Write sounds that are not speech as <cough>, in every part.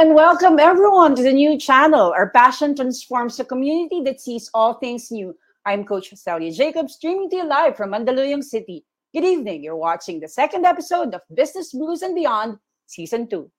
And welcome everyone to the new channel. Our passion transforms a community that sees all things new. I'm Coach Celia Jacobs, streaming to you live from Mandaluyong City. Good evening. You're watching the second episode of Business Brews and Beyond, Season 2.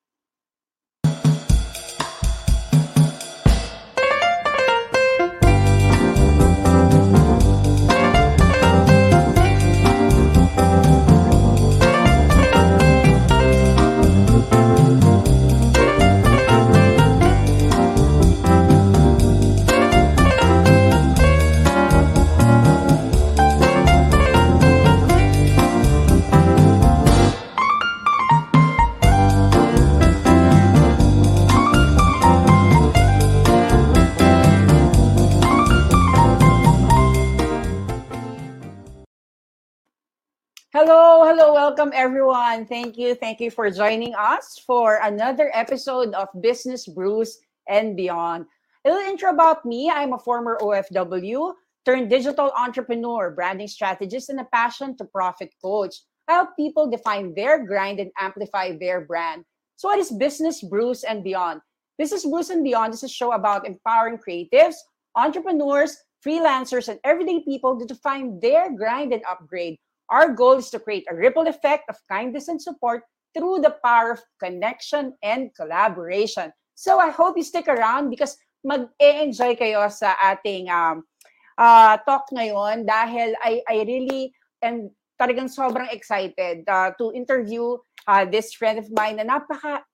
Hello, hello, welcome everyone. Thank you, thank you for joining us for another episode of Business Brews and Beyond. A little intro about me I'm a former OFW turned digital entrepreneur, branding strategist, and a passion to profit coach. I help people define their grind and amplify their brand. So, what is Business Brews and Beyond? Business Brews and Beyond is a show about empowering creatives, entrepreneurs, freelancers, and everyday people to define their grind and upgrade. Our goal is to create a ripple effect of kindness and support through the power of connection and collaboration. So I hope you stick around because mag-enjoy kayo sa ating um, uh, talk ngayon dahil I, I really am talagang sobrang excited uh, to interview uh, this friend of mine na napaka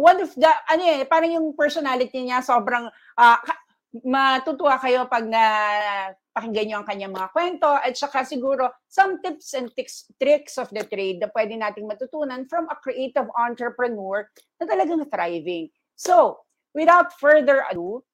one of the ano eh parang yung personality niya sobrang uh, matutuwa kayo pag na pakinggan nyo ang kanyang mga kwento at saka siguro some tips and tics, tricks of the trade na pwede nating matutunan from a creative entrepreneur na talagang thriving. So, without further ado,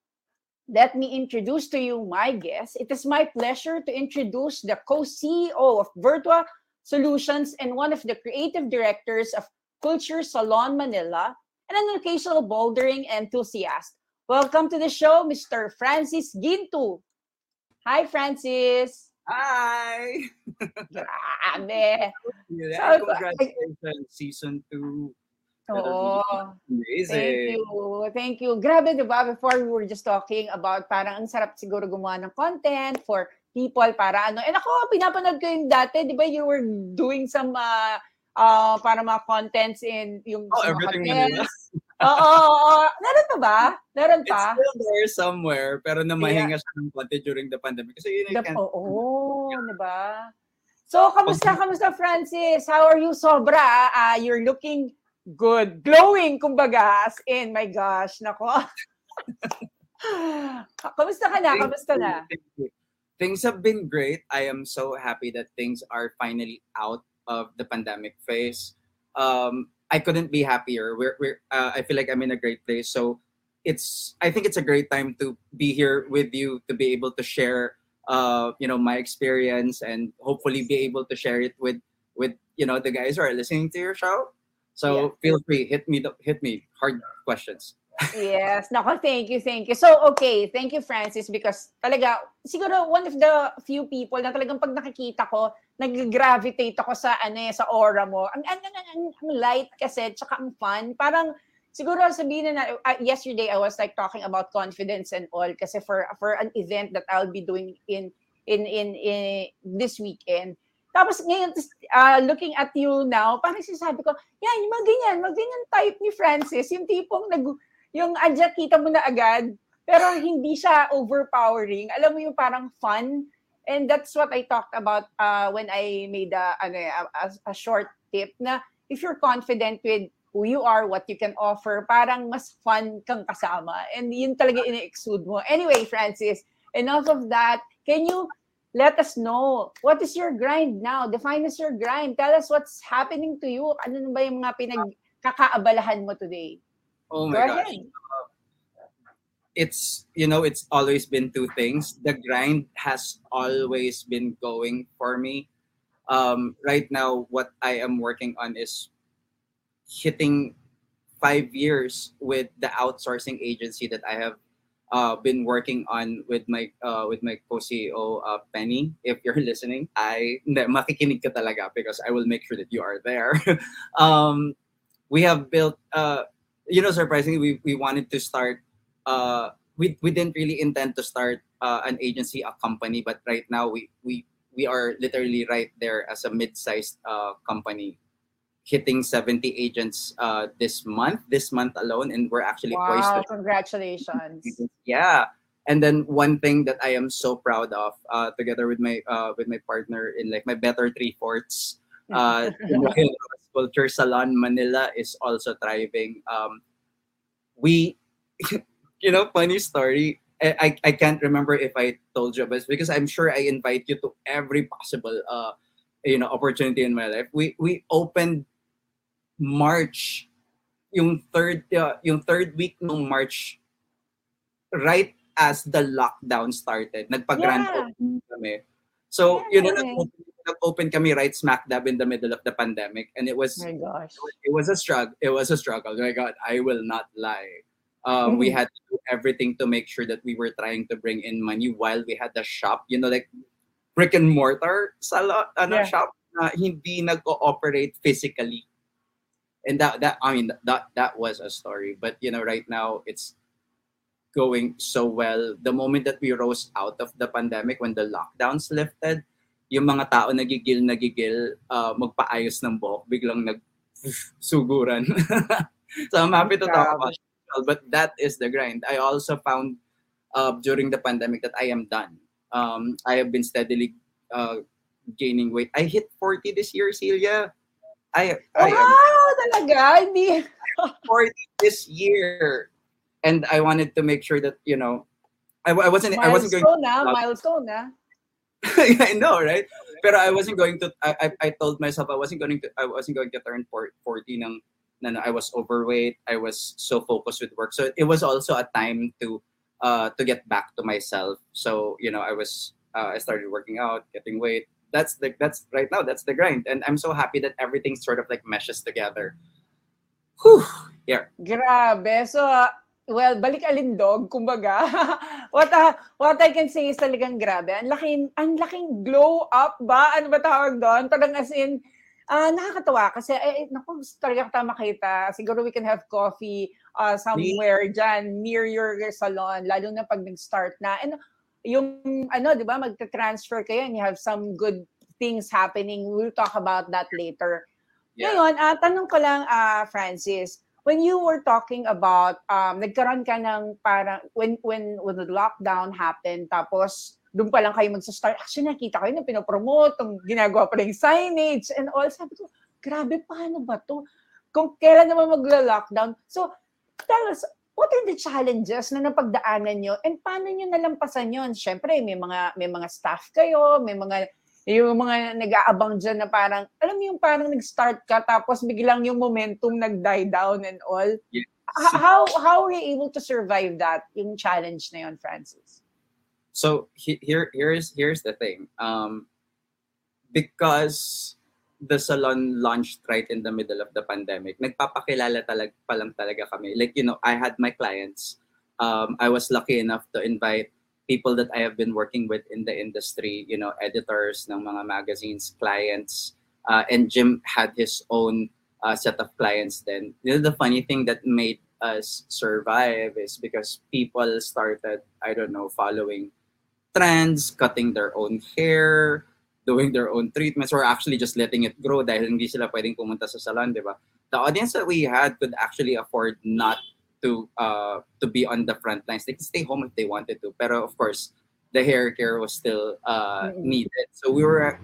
let me introduce to you my guest. It is my pleasure to introduce the co-CEO of Virtua Solutions and one of the creative directors of Culture Salon Manila and an occasional bouldering enthusiast. Welcome to the show, Mr. Francis Gintu. Hi, Francis. Hi. Grabe. Yeah, congratulations, season 2. Oo. Amazing. Thank you. Thank you. Grabe, di ba? Before we were just talking about parang ang sarap siguro gumawa ng content for people para ano. And ako, pinapanood ko yung dati, di ba? You were doing some uh, uh, para mga contents in yung Oh, everything hotels. Oo, oo. Meron pa ba? Meron It's pa? still there somewhere, pero namahinga siya ng konti during the pandemic. Kasi yun, The, I can't- oo, di ba? So, kamusta, kamusta, Francis? How are you? Sobra, ah, you're looking good. Glowing, kumbaga, as in, my gosh, nako. <laughs> kamusta ka na? Thank Kamusta you, na? Things have been great. I am so happy that things are finally out of the pandemic phase. Um, I couldn't be happier. We're, we're uh, I feel like I'm in a great place. So it's I think it's a great time to be here with you to be able to share uh, you know my experience and hopefully be able to share it with with you know the guys who are listening to your show. So feel free, hit me hit me hard questions. Yes. Nako, thank you, thank you. So, okay, thank you, Francis, because talaga, siguro one of the few people na talagang pag nakikita ko, nag-gravitate ako sa, ano eh, sa aura mo. Ang, ang, ang, ang, ang light kasi, tsaka ang fun. Parang, siguro sabihin na, uh, yesterday I was like talking about confidence and all kasi for for an event that I'll be doing in in in, in this weekend. Tapos ngayon, uh, looking at you now, parang sinasabi ko, yan, yung mga ganyan, mga ganyan type ni Francis, yung tipong nag, yung adya kita mo na agad, pero hindi siya overpowering. Alam mo yung parang fun. And that's what I talked about uh, when I made a, ano, eh, a, a, short tip na if you're confident with who you are, what you can offer, parang mas fun kang kasama. And yun talaga ine-exude mo. Anyway, Francis, enough of that. Can you let us know what is your grind now? Define us your grind. Tell us what's happening to you. Ano ba yung mga pinagkakaabalahan mo today? Oh my Go gosh. ahead. It's you know it's always been two things. The grind has always been going for me. Um right now what i am working on is hitting five years with the outsourcing agency that i have uh, been working on with my uh, with my co-ceo uh, penny if you're <laughs> listening. I makikinig ka talaga because i will make sure that you are there. <laughs> Um we have built uh you know surprisingly we, we wanted to start uh, we we didn't really intend to start uh, an agency, a company, but right now we we we are literally right there as a mid-sized uh, company, hitting 70 agents uh, this month, this month alone, and we're actually poised Wow, to congratulations. <laughs> yeah. And then one thing that I am so proud of, uh, together with my uh, with my partner in like my better three fourths, uh, <laughs> in the Hill Rose Culture Salon Manila is also thriving. Um, we, <laughs> you know, funny story. I, I, I can't remember if I told you, but because I'm sure I invite you to every possible uh, you know opportunity in my life. We we opened March, yung third uh, yung third week ng March, right as the lockdown started. Nagpa-grand Yeah. opening kami. So, you know, nag-open, nag-open kami right smack dab in the middle of the pandemic and it was Oh my gosh. it was a struggle. It was a struggle. My God, I will not lie. Um, We Mhm. had to do everything to make sure that we were trying to bring in money while we had the shop. You know, like brick and mortar salon, ano, Yeah. shop na hindi nag-ooperate physically. And that that I mean that that was a story. But you know, right now it's going so well. The moment that we rose out of the pandemic, when the lockdowns lifted, yung mga tao nagigil nagigil uh, magpaayos ng buhok, biglang nag <laughs> suguran. <laughs> so I'm happy to talk about it. But that is the grind. I also found uh, during the pandemic that I am done. Um, I have been steadily uh, gaining weight. I hit 40 this year, Celia. I I am Wow, talaga? Hindi. 40 this year. And I wanted to make sure that, you know, I, I wasn't I wasn't going Milestone na, milestone na. <laughs> I know, right? Pero I wasn't going to. I, I, I told myself I wasn't going to. I wasn't going to turn 40 nang, na I was overweight. I was so focused with work. So it was also a time to uh to get back to myself. So you know, I was uh, I started working out, getting weight. That's the that's right now. That's the grind, and I'm so happy that everything sort of like meshes together. Whew. Yeah. Grabe. So, well, balik alindog, kumbaga. <laughs> what, uh, what I can say is talagang grabe. Ang laking, ang laking glow up ba? Ano ba tawag doon? Talagang as in, ah nakakatawa kasi, eh, eh, naku, talaga kita makita. Siguro we can have coffee uh, somewhere dyan near your salon, lalo na pag nag-start na. And yung, ano, di ba, magta-transfer kayo and you have some good things happening. We'll talk about that later. Yeah. Ngayon, ah, tanong ko lang, ah, Francis, when you were talking about, um, nagkaroon ka ng parang, when, when, when the lockdown happened, tapos doon pa lang kayo magsa-start. Actually, nakita kayo na pinopromote, ang ginagawa pa rin signage and all. Sabi ko, grabe, paano ba to? Kung kailan naman magla-lockdown. So, tell us, what are the challenges na napagdaanan nyo and paano nyo nalampasan yon? Siyempre, may mga, may mga staff kayo, may mga yung mga nag-aabang dyan na parang, alam mo yung parang nag-start ka tapos biglang yung momentum nag-die down and all. Yes. How how were you able to survive that, yung challenge na yun, Francis? So he- here here's here's the thing. Um because the salon launched right in the middle of the pandemic nagpapakilala talag pa lang talaga kami. Like you know i had my clients. Um i was lucky enough to invite people that i have been working with in the industry you know editors ng mga magazines clients. Uh, and jim had his own uh, set of clients then. You know, the funny thing that made us survive is because people started i don't know following trends, cutting their own hair, doing their own treatments, or actually just letting it grow dahil hindi sila pwedeng pumunta sa salon, di ba? The audience that we had could actually afford not to uh to be on the front lines. They could stay home if they wanted to, pero of course, the hair care was still uh needed. So we were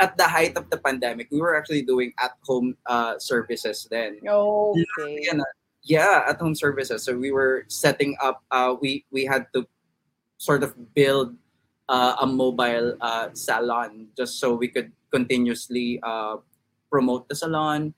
at the height of the pandemic. We were actually doing at home uh services then. Okay. Yeah at home services so we were setting up uh we we had to sort of build uh, a mobile uh, salon just so we could continuously uh, promote the salon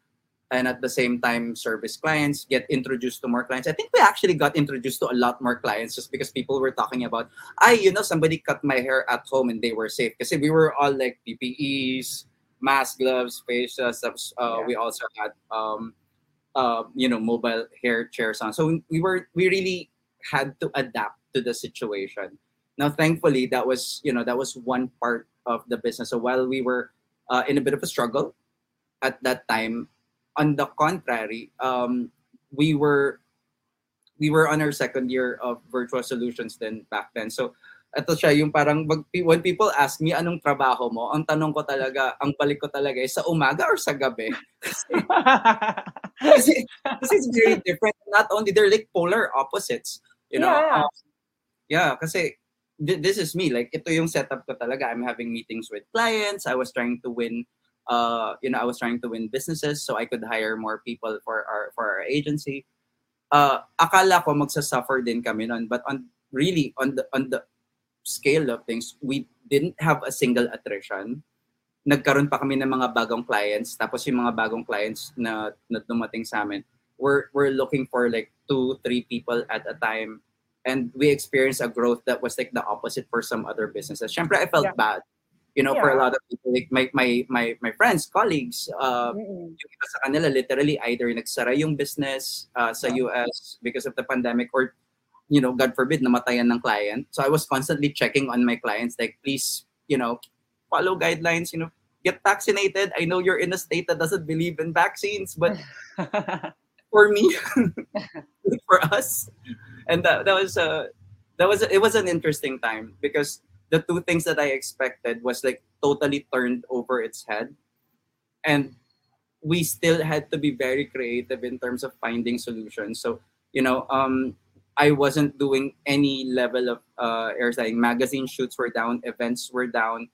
and at the same time service clients get introduced to more clients. I think we actually got introduced to a lot more clients just because people were talking about i you know somebody cut my hair at home and they were safe. Because we were all like ppes mask gloves face uh, Yeah. we also had um, uh, you know mobile hair chairs on. So we were we really had to adapt to the situation now thankfully that was you know that was one part of the business so while we were uh, in a bit of a struggle at that time on the contrary um, we were we were on our second year of Virtua Solutions then back then so ito siya yung parang when people ask me anong trabaho mo ang tanong ko talaga ang balik ko talaga is sa umaga or sa gabi <laughs> kasi it's very different. Not only they're like polar opposites, you know. Yeah. Um, yeah, kasi thi- this is me. Like ito yung setup ko talaga. I'm having meetings with clients. I was trying to win uh you know, I was trying to win businesses so I could hire more people for our for our agency. Uh akala ko magsasuffer din kami nun, but on really on the on the scale of things, we didn't have a single attrition nagkaroon pa kami ng mga bagong clients tapos yung mga bagong clients na, na dumating sa amin we're, we're looking for like two three people at a time and we experienced a growth that was like the opposite for some other businesses. Syempre, I felt Yeah. bad you know for a lot of people like my my my, my friends colleagues uh, Mm-mm. yung iba sa kanila literally either nagsara yung business uh, sa US because of the pandemic or you know god forbid namatayan ng client. So I was constantly checking on my clients like please you know follow guidelines you know get vaccinated. I know you're in a state that doesn't believe in vaccines but <laughs> <laughs> for me <laughs> for us. And that, that was a that was it was an interesting time because the two things that I expected was like totally turned over its head. And we still had to be very creative in terms of finding solutions. So you know um I wasn't doing any level of uh air styling magazine shoots were down events were down.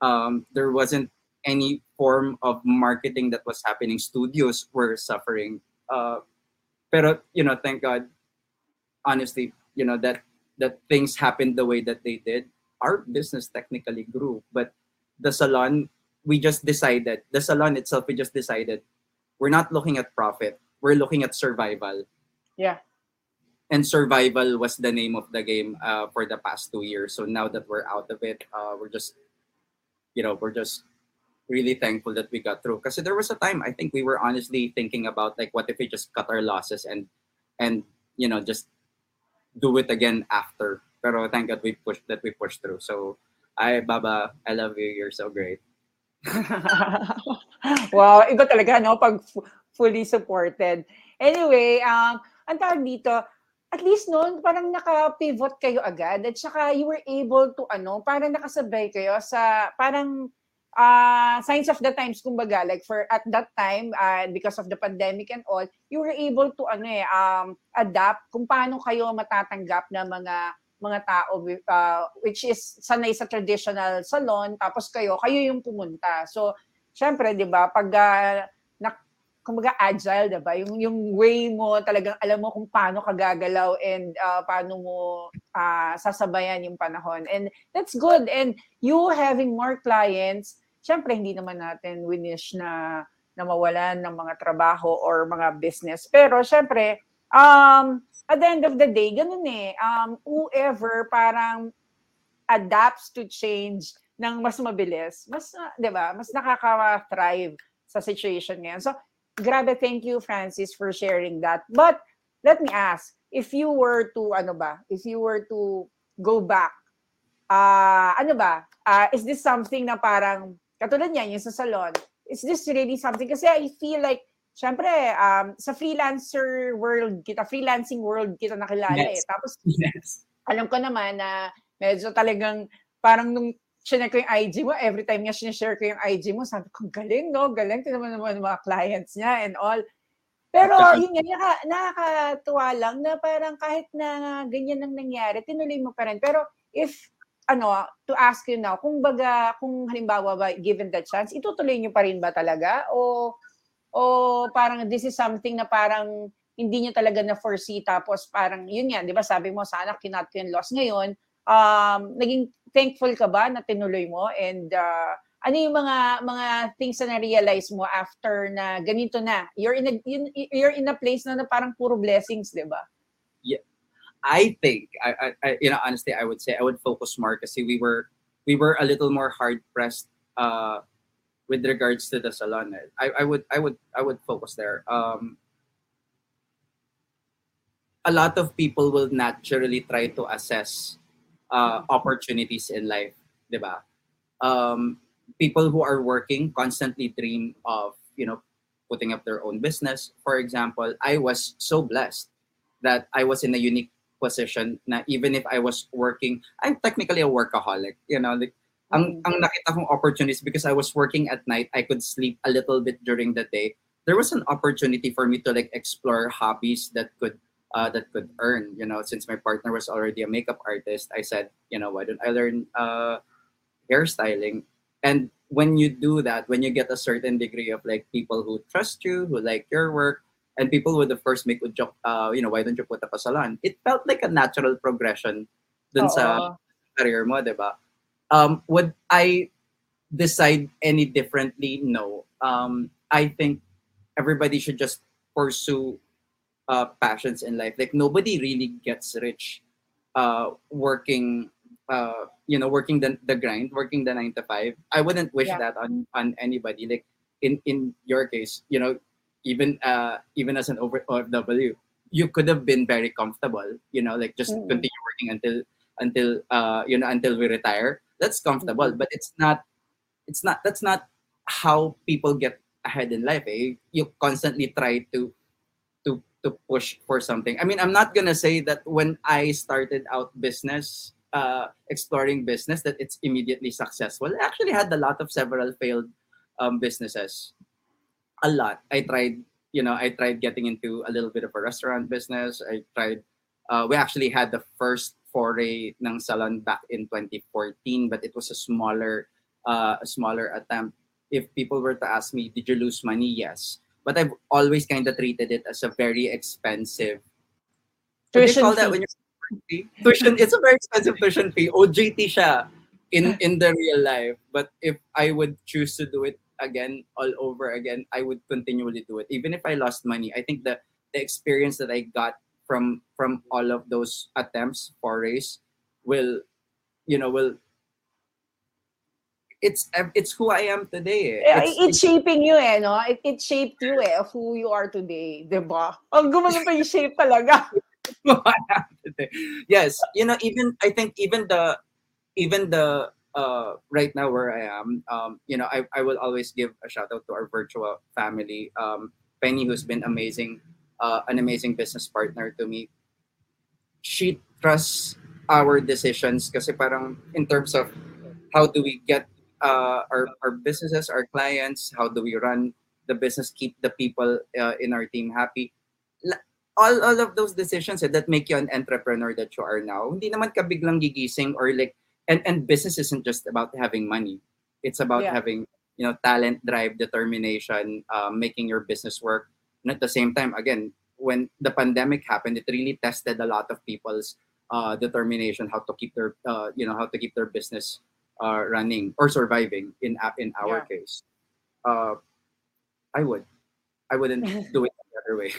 Um there wasn't any form of marketing that was happening. Studios were suffering uh pero you know thank god honestly you know that that things happened the way that they did. Our business technically grew but the salon we just decided the salon itself we just decided we're not looking at profit we're looking at survival. Yeah. and survival was the name of the game uh, for the past two years. So now that we're out of it uh, we're just you know we're just really thankful that we got through. Because there was a time i think we were honestly thinking about like what if we just cut our losses and and you know just do it again after. Pero thank god we pushed that we pushed through. So i baba i love you. You're so great. <laughs> Wow, iba talaga, no? Pag fu- fully supported. Anyway, um, ang tawag dito, at least noon, parang naka-pivot kayo agad. At saka you were able to, ano, parang nakasabay kayo sa, parang uh, signs of the times, kumbaga, like for at that time, uh, because of the pandemic and all, you were able to, ano eh, um, adapt kung paano kayo matatanggap na mga mga tao uh, which is sanay sa traditional salon tapos kayo kayo yung pumunta. So syempre 'di ba pag uh, kumbaga agile 'di ba? Yung yung way mo talagang alam mo kung paano ka gagalaw and uh, paano mo uh, sasabayan yung panahon. And that's good. And you having more clients syempre hindi naman natin winish na na mawalan ng mga trabaho or mga business. Pero syempre um at the end of the day, ganun eh. Um, whoever parang adapts to change ng mas mabilis, mas, uh, di ba, mas nakaka-thrive sa situation ngayon. So, grabe, thank you, Francis, for sharing that. But, let me ask, if you were to, ano ba, if you were to go back, uh, ano ba, uh, is this something na parang, katulad niyan, yung sa salon, is this really something? Kasi I feel like, syempre, um, sa freelancer world kita, freelancing world kita nakilala Yes. eh. Tapos, <laughs> yes alam ko naman na medyo talagang parang nung sinek ko yung IG mo, every time nga sinishare ko yung IG mo, sabi ko, galing, no? Galing. Ito naman yung mga clients niya and all. Pero yun nga, naka, nakakatuwa lang na parang kahit na ganyan ang nangyari, tinuloy mo pa rin. Pero if, ano, to ask you now, kung baga, kung halimbawa ba, given the chance, itutuloy nyo pa rin ba talaga? O, o parang this is something na parang hindi nyo talaga na foresee tapos parang yun nga, di ba sabi mo sana kinat ko yung loss ngayon, um, naging thankful ka ba na tinuloy mo and uh, ano yung mga mga things na na-realize mo after na ganito na you're in a you're in a place na, na parang puro blessings, 'di ba? I think, I, I, you know, honestly, I would say I would focus more because we were, we were a little more hard pressed uh, with regards to the salon. I, I would, I would, I would focus there. Um, a lot of people will naturally try to assess uh, opportunities in life, diba? Um, people who are working constantly dream of, you know, putting up their own business. For example, I was so blessed that I was in a unique position na even if I was working, I'm technically a workaholic. You know, like, ang, ang nakita kong opportunities because I was working at night, I could sleep a little bit during the day. There was an opportunity for me to like explore hobbies that could uh, that could earn. You know, since my partner was already a makeup artist, I said, you know, why don't I learn uh, hairstyling? And when you do that, when you get a certain degree of like people who trust you, who like your work, and people would of course make a joke, uh, you know, why don't you put up a salon? It felt like a natural progression dun sa career mo, di ba? Um, would I decide any differently? No. Um, I think everybody should just pursue uh, passions in life. Like nobody really gets rich uh, working, uh, you know, working the, the grind, working the nine to five. I wouldn't wish Yeah. that on on anybody. Like in in your case, you know, even uh, even as an over OFW, you could have been very comfortable. You know, like just Mm. continue working until until uh, you know until we retire. That's comfortable, Mhm. but it's not. It's not. That's not how people get ahead in life. Eh? You constantly try to to push for something. I mean, I'm not gonna say that when I started out business, uh, exploring business, that it's immediately successful. I actually had a lot of several failed um, businesses. A lot. I tried. You know, I tried getting into a little bit of a restaurant business. I tried. Uh, we actually had the first foray ng salon back in 2014, but it was a smaller, uh, a smaller attempt. If people were to ask me, did you lose money? Yes but I've always kind of treated it as a very expensive. What do you Tuition call that fee. when you're <laughs> tuition? It's a very expensive tuition fee. OJT siya in in the real life. But if I would choose to do it again, all over again, I would continually do it, even if I lost money. I think the the experience that I got from from all of those attempts forays will, you know, will. It's it's who I am today. eh. Eh, It's- It's, shaping you eh, no? It, it shaped you eh, of who you are today, di ba? Ang gumano pa yung shape talaga. <laughs> yes you know even i think even the even the uh right now where i am um you know i, I will always give a shout out to our virtual family um penny who's been amazing uh an amazing business partner to me she trusts our decisions kasi parang in terms of how do we get uh our, our businesses our clients how do we run the business keep the people uh, in our team happy all all of those decisions eh, that make you an entrepreneur that you are now, hindi naman ka biglang gigising or like and and business isn't just about having money. It's about Yeah. having you know talent, drive, determination, uh, making your business work. And at the same time, again, when the pandemic happened, it really tested a lot of people's uh, determination, how to keep their uh, you know how to keep their business uh, running or surviving. In in our case, uh, I would, I wouldn't <laughs> do it the other way.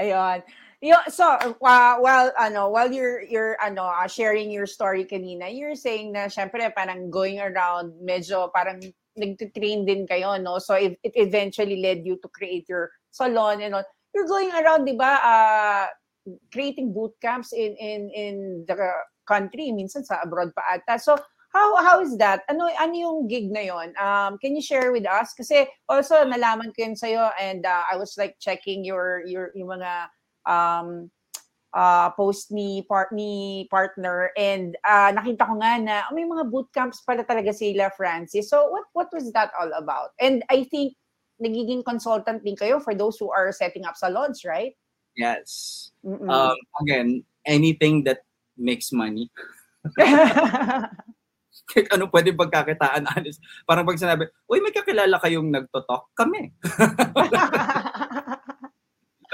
Ayun. Yo, so uh, while ano while you're you're ano uh, sharing your story kanina you're saying na syempre parang going around medyo parang nagtitrain din kayo no so it, it eventually led you to create your salon and all you're going around di ba uh, creating boot camps in in in the country minsan sa abroad pa ata so how how is that ano ano yung gig na yon um can you share with us kasi also nalaman ko yun sa'yo and uh, I was like checking your your yung mga um uh, post ni part ni partner and uh, nakita ko nga na oh, may mga boot camps pala talaga sila Francis so what what was that all about and I think nagiging consultant din kayo for those who are setting up salons, right? Yes. Mm-mm. Um, again, anything that makes money. <laughs> <laughs> Kahit ano pwede pagkakitaan, <laughs> honest. Parang pag sinabi, uy, may kakilala kayong nagtotok? Kami. <laughs>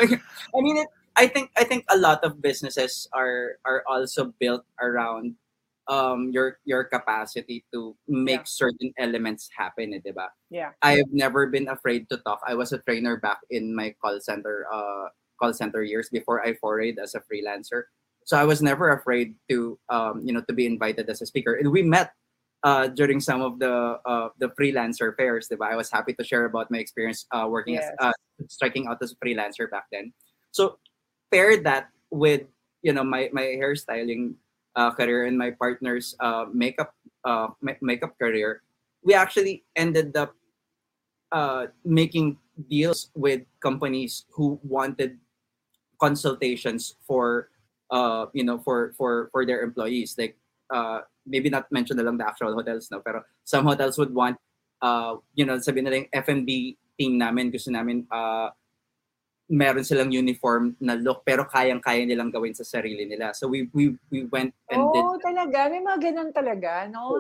I mean, it, I think I think a lot of businesses are are also built around um your your capacity to make Yeah. certain elements happen, eh, 'di ba? yeah. I've never been afraid to talk. I was a trainer back in my call center uh call center years before I forayed as a freelancer. So I was never afraid to um you know to be invited as a speaker. And we met uh during some of the uh the freelancer fairs, diba? I was happy to share about my experience uh working Yes. as uh striking out as a freelancer back then. So pair that with you know my my hairstyling uh, career and my partner's uh, makeup uh, ma- makeup career, we actually ended up uh, making deals with companies who wanted consultations for uh, you know for for for their employees like uh, maybe not mention na lang the actual hotels no pero some hotels would want uh, you know sabihin na lang F&B team namin gusto namin uh, meron silang uniform na look pero kayang-kaya nilang gawin sa sarili nila so we we we went and did oh, talaga. May mga ganun talaga, no?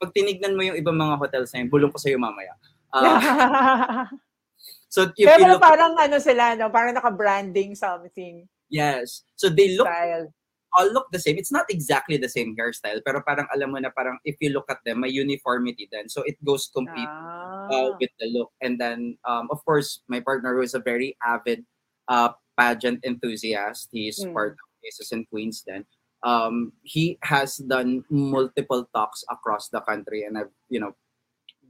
pag tinignan mo yung ibang mga hotels na yun, bulong ko sa'yo mamaya. Uh, <laughs> so if you Pero look, parang ano sila, no? Parang naka-branding something. yes. So they look, Style. All look the same. It's not exactly the same hairstyle, pero parang alam mo na parang if you look at them, may uniformity then. So it goes complete Ah. uh, with the look. And then, um, of course, my partner who is a very avid uh, pageant enthusiast. He's Mm. part of Aces and Queens then. Um, he has done multiple talks across the country and I've, you know,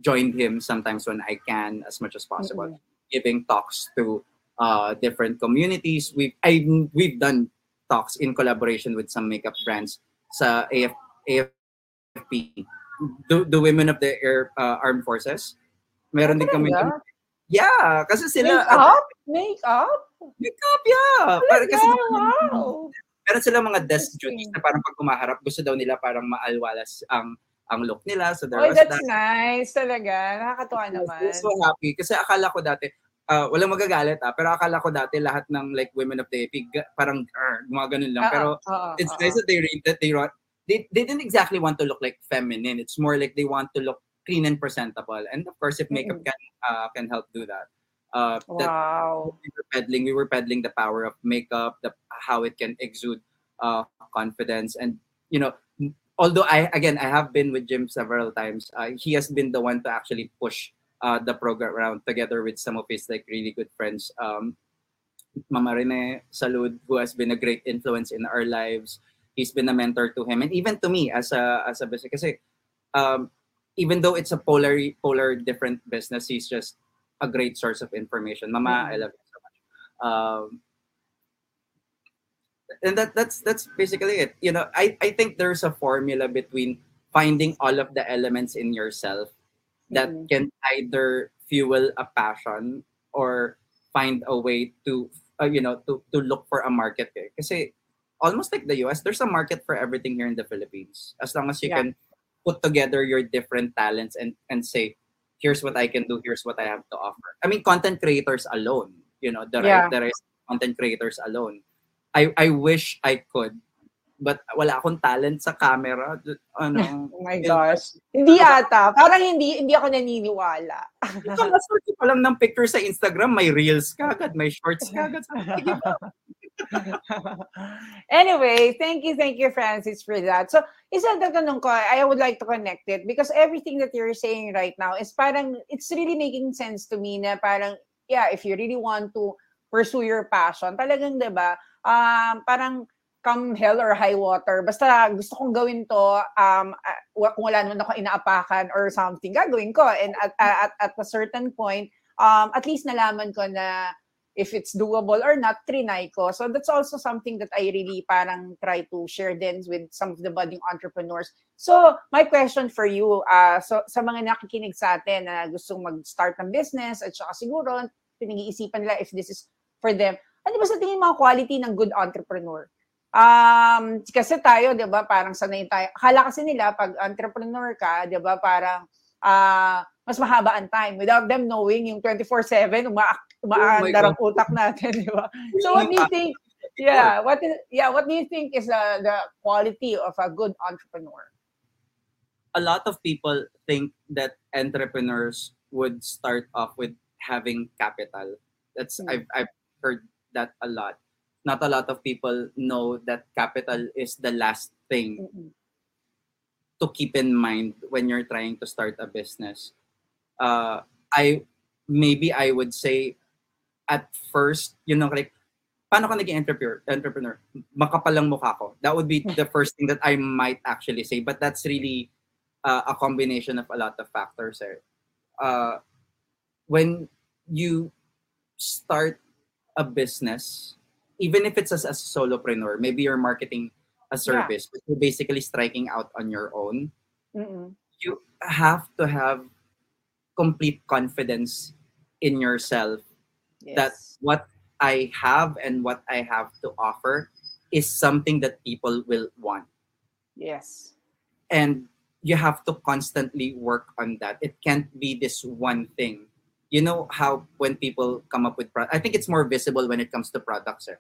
joined him sometimes when I can as much as possible, Mm-mm. giving talks to uh, different communities. We've, I, we've done talks in collaboration with some makeup brands sa AF, AFP. The, the women of the air uh, armed forces. Meron din kami. Yeah, kasi sila Make up? Make up? yeah. Para kasi wow. meron sila mga desk duties na parang pag kumaharap, gusto daw nila parang maalwalas ang ang look nila. So there Oh, was that's that. nice talaga. Nakakatuwa I naman. so happy kasi akala ko dati ah, walang magagalit ah, pero akala ko dati lahat ng like women of the ga- parang grr, mga ganun lang. Pero oo, it's oo. nice that they read that they wrote they, they didn't exactly want to look like feminine. It's more like they want to look clean and presentable. And of course, if makeup can uh, can help do that. Uh, that Wow. we were peddling we were peddling the power of makeup the how it can exude uh confidence and you know although i again i have been with jim several times uh, he has been the one to actually push uh the program around together with some of his like really good friends um mama Renee Salud who has been a great influence in our lives he's been a mentor to him and even to me as a as a business kasi um even though it's a polar polar different business he's just a great source of information. Mama, I love you so much. Um, and that that's that's basically it. You know, I, I think there's a formula between finding all of the elements in yourself that Mhm. can either fuel a passion or find a way to uh, you know to to look for a market eh. Kasi almost like the US, there's a market for everything here in the Philippines. As long as you Yeah. can put together your different talents and and say, here's what I can do, here's what I have to offer. I mean, content creators alone, you know, the Yeah. rest content creators alone. I I wish I could, but wala akong talent sa camera. Ano, <laughs> Oh my gosh. Hindi ata. Parang hindi hindi ako naniniwala. ikaw na-search pa lang ng picture sa Instagram, may reels ka agad, may shorts ka agad. <laughs> Anyway, thank you, thank you, Francis, for that. So, isa na tanong ko, I would like to connect it because everything that you're saying right now is parang, it's really making sense to me na parang, yeah, if you really want to pursue your passion, talagang, di ba, um, parang come hell or high water, basta gusto kong gawin to, um, kung wala naman ako inaapakan or something, gagawin ko. And at, at, at a certain point, um, at least nalaman ko na if it's doable or not, trinay ko. So that's also something that I really parang try to share then with some of the budding entrepreneurs. So my question for you, uh, so sa mga nakikinig sa atin na gustong mag-start ng business at saka siguro pinag-iisipan nila if this is for them, ano ba sa tingin mga quality ng good entrepreneur? Um, kasi tayo, 'di ba, parang sanay tayo. Akala kasi nila pag entrepreneur ka, 'di ba, parang ah mas mahaba ang time without them knowing yung 24/7 uma umaandar ang utak natin, di ba? <laughs> So what do you think? Yeah, what is yeah, what do you think is the the quality of a good entrepreneur? a lot of people think that entrepreneurs would start off with having capital. That's Mm. I've I've heard that a lot. Not a lot of people know that capital is the last thing Mm-mm. to keep in mind when you're trying to start a business. Uh, I maybe I would say at first, you know, like paano ka naging entrepreneur? Entrepreneur, makapalang mukha ko. That would be <laughs> the first thing that I might actually say. But that's really uh, a combination of a lot of factors. Eh. Uh, when you start a business, even if it's as a solopreneur, maybe you're marketing a service, but you're basically striking out on your own. Mm-mm. You have to have complete confidence in yourself Yes. that what I have and what I have to offer is something that people will want. yes. And you have to constantly work on that. It can't be this one thing. You know how when people come up with product, I think it's more visible when it comes to products. Eh.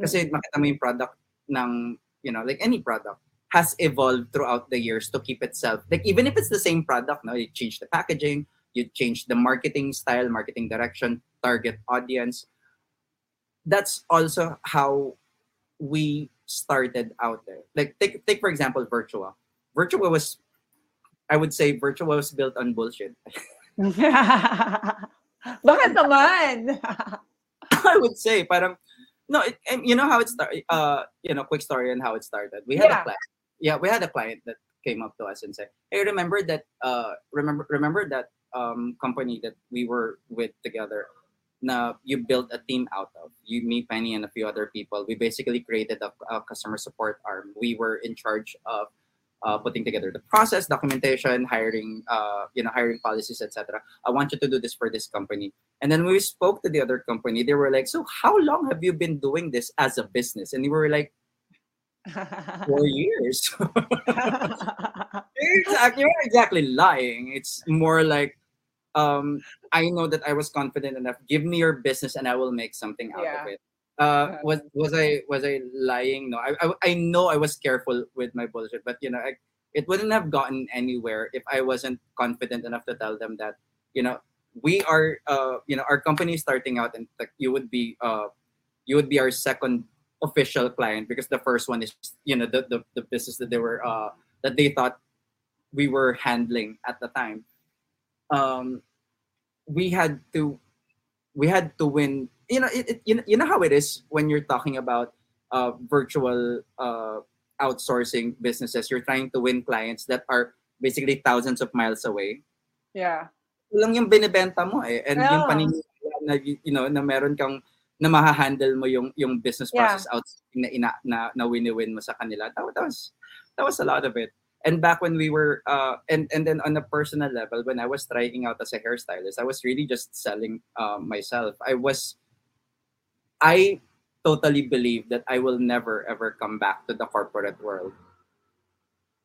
Kasi mm. makita mo yung product ng, you know, like any product has evolved throughout the years to keep itself. Like even if it's the same product, no, you change the packaging, you change the marketing style, marketing direction, target audience. That's also how we started out there. Like take take for example Virtua. Virtua was I would say Virtua was built on bullshit. <laughs> <laughs> Bakit naman? <laughs> I would say parang no, it, and you know how it started. Uh, you know, quick story on how it started. We had Yeah. a client. Yeah, we had a client that came up to us and said, "Hey, remember that? Uh, remember remember that um company that we were with together? Now you built a team out of you, me, Penny, and a few other people. We basically created a, a customer support arm. We were in charge of." Uh, putting together the process, documentation, hiring, uh, you know, hiring policies, etc. I want you to do this for this company. And then we spoke to the other company. They were like, "So how long have you been doing this as a business?" And we were like, <laughs> four years." You're <laughs> exactly, you're exactly lying. It's more like, um, I know that I was confident enough. Give me your business, and I will make something out Yeah. of it. Uh, was was I was I lying? No, I, I I know I was careful with my bullshit, but you know, I, it wouldn't have gotten anywhere if I wasn't confident enough to tell them that you know we are uh you know our company is starting out and like you would be uh you would be our second official client because the first one is you know the the, the business that they were uh that they thought we were handling at the time um we had to we had to win you know it, it you, know, you know how it is when you're talking about uh virtual uh outsourcing businesses you're trying to win clients that are basically thousands of miles away yeah. Lang yung binebenta mo eh and yung Yeah. paniniwala na you know na meron kang na mahahandle mo yung yung business Yeah. process outsourcing na ina, na na wini-win mo sa kanila that, that was that was a lot of it and back when we were uh and and then on a personal level when I was trying out as a hairstylist I was really just selling um, myself I was I totally believe that I will never ever come back to the corporate world.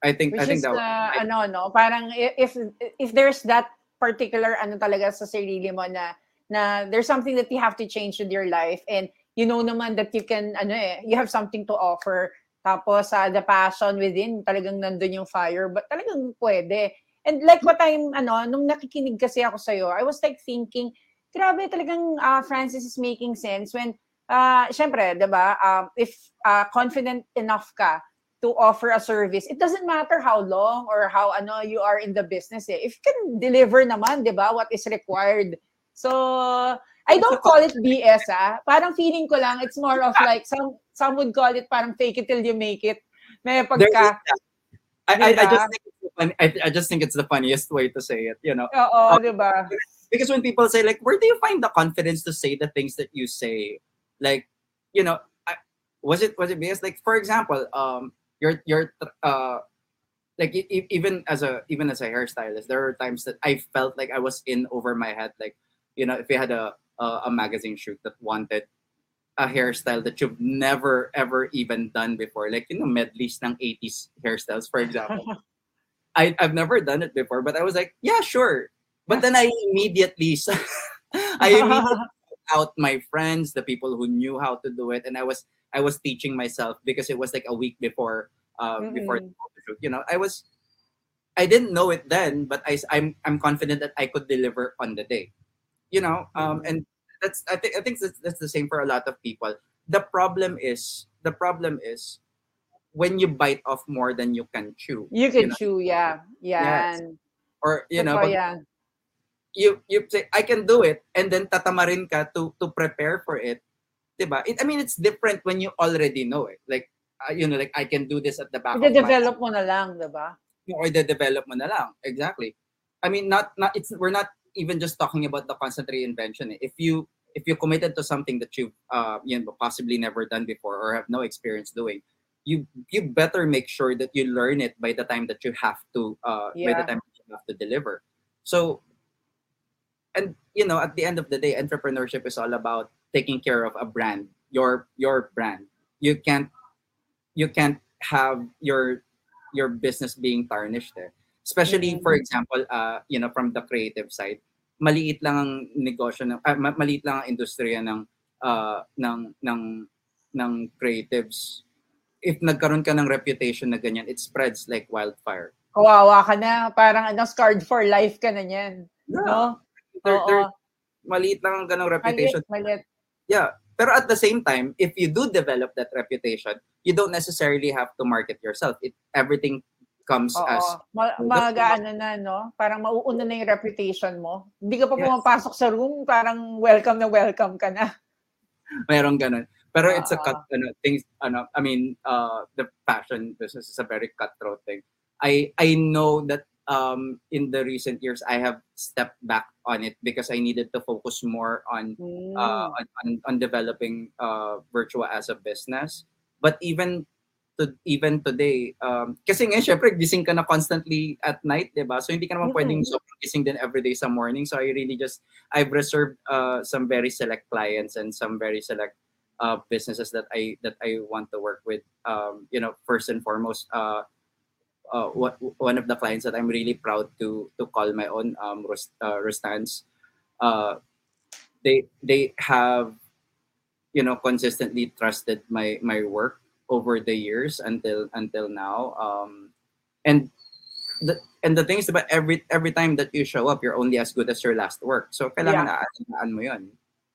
I think Which I think is, that uh, I- ano, no, parang if if there's that particular ano talaga sa sarili mo na na there's something that you have to change with your life and you know naman that you can ano eh you have something to offer. Tapos uh, the passion within talagang nandun yung fire but talagang pwede. And like what I'm ano nung nakikinig kasi ako sa I was like thinking grabe talagang uh, Francis is making sense when uh, syempre 'di ba um, if uh, confident enough ka to offer a service, it doesn't matter how long or how ano you are in the business. Eh. If you can deliver naman, di ba, what is required. So, I don't <laughs> call it BS, ah. Parang feeling ko lang, it's more of like, some some would call it parang fake it till you make it. May pagka. I, I, I Diba? just think it's the funny, I, I just think it's the funniest way to say it, you know. oo, di ba? Because when people say like, where do you find the confidence to say the things that you say? Like, you know, I, was it was it because like for example, um, you're you're uh, like even as a even as a hairstylist, there are times that I felt like I was in over my head. Like, you know, if you had a a, a magazine shoot that wanted a hairstyle that you've never ever even done before, like you know, medleys ng 80s hairstyles, for example. <laughs> I I've never done it before, but I was like, yeah, sure. But then I immediately <laughs> I immediately <laughs> out my friends, the people who knew how to do it, and I was I was teaching myself because it was like a week before uh, before the Mhm. photo shoot. You know, I was I didn't know it then, but I I'm I'm confident that I could deliver on the day. You know, um, Mhm. and that's I think I think that's, that's the same for a lot of people. The problem is the problem is when you bite off more than you can chew. You can know? chew, yeah. Yes. Yan. or you know, but, yan. You you say I can do it and then tatamarin ka to to prepare for it. 'Di ba? It, I mean it's different when you already know it. Like uh, you know like I can do this at the back of my I-develop mo na lang, diba? or the develop mo na lang. Exactly. I mean not not it's we're not even just talking about the constant reinvention. eh. If you if you committed to something that you've uh you know possibly never done before or have no experience doing, you you better make sure that you learn it by the time that you have to uh by the Yeah. time you have to deliver. So and you know at the end of the day entrepreneurship is all about taking care of a brand your your brand you can't you can't have your your business being tarnished eh. especially for Mhm. example uh you know from the creative side maliit lang ang negosyo ng ma- maliit lang ang industriya ng uh ng ng ng creatives if nagkaroon ka ng reputation na ganyan it spreads like wildfire Kawawa ka na. Parang ano, scarred for life ka na yan. No? They're- Oo. they're- maliit lang ang ganong reputation Malit, malit. Yeah. Pero at the same time, if you do develop that reputation, you don't necessarily have to market yourself. It everything comes Oo. as Ma- Oh, Mag-ano na, no? Parang mauuna na yung reputation mo. Hindi ka pa Yes. pumapasok sa room, parang welcome na welcome ka na. <laughs> merong ganun. Pero it's a cut ano things ano I mean uh the fashion business is a very cutthroat thing. I I know that um in the recent years I have stepped back on it because I needed to focus more on uh, on, on, on developing uh, Virtua as a business. But even to even today, um, kasi nga syempre gising ka na constantly at night, 'di ba? So hindi ka naman Mm-mm. pwedeng sobrang gising din every day sa morning. So I really just I've reserved uh, some very select clients and some very select uh, businesses that I that I want to work with. Um, you know, first and foremost, uh, uh, what, one of the clients that I'm really proud to to call my own, um, uh. Uh, they they have you know consistently trusted my my work over the years until until now um and the and the thing is about every every time that you show up you're only as good as your last work so kailangan Yeah. na mo yun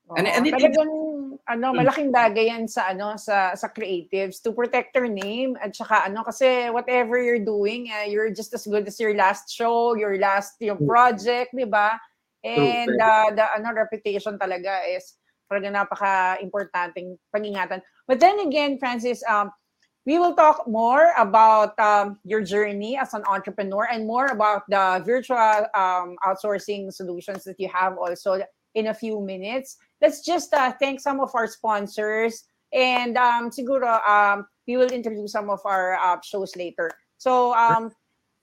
Oo. And- and it- Talagang, ano, Mm. malaking bagay yan sa, ano, sa, sa creatives to protect their name at saka, ano, kasi whatever you're doing, uh, you're just as good as your last show, your last, yung True. project, di ba? And uh, the, ano, reputation talaga is talaga napaka-importanting pag-ingatan. But then again, Francis, um, we will talk more about um, your journey as an entrepreneur and more about the virtual um, outsourcing solutions that you have also in a few minutes. Let's just uh, thank some of our sponsors and um, siguro um, we will introduce some of our uh, shows later. So, um,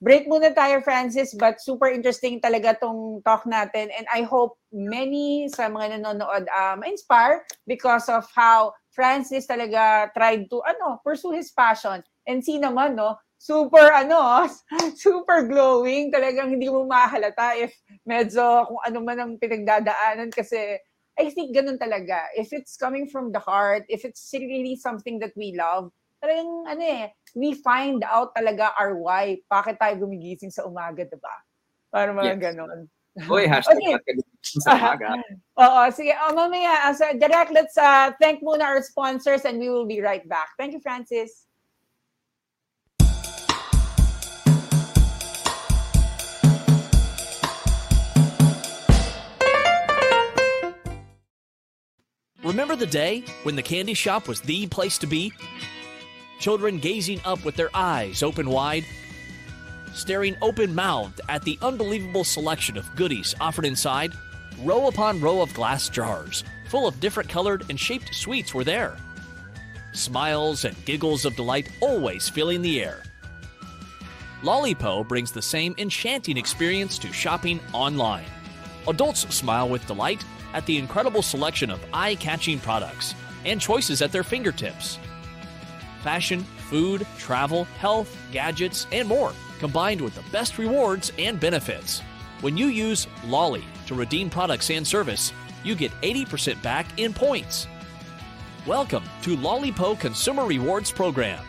break muna tayo, Francis, but super interesting talaga tong talk natin and I hope many sa mga nanonood um, inspire because of how Francis talaga tried to ano pursue his passion and see naman no super ano <laughs> super glowing talagang hindi mo mahalata if medyo kung ano man ang pinagdadaanan kasi I think ganun talaga if it's coming from the heart if it's really something that we love talagang ano eh we find out talaga our why bakit tayo gumigising sa umaga diba para mga Yes. ganun Oy, <laughs> hashtag okay. sa umaga. <laughs> Oo, sige. Oh, mamaya, uh, so, direct, let's uh, thank muna our sponsors and we will be right back. Thank you, Francis. Remember the day when the candy shop was the place to be? Children gazing up with their eyes open wide, staring open mouthed at the unbelievable selection of goodies offered inside. Row upon row of glass jars, full of different colored and shaped sweets, were there. Smiles and giggles of delight always filling the air. Lollipo brings the same enchanting experience to shopping online. Adults smile with delight at the incredible selection of eye catching products and choices at their fingertips. Fashion, food, travel, health, gadgets, and more combined with the best rewards and benefits. When you use Lolly to redeem products and service, you get 80% back in points. Welcome to Lollipo Consumer Rewards Program.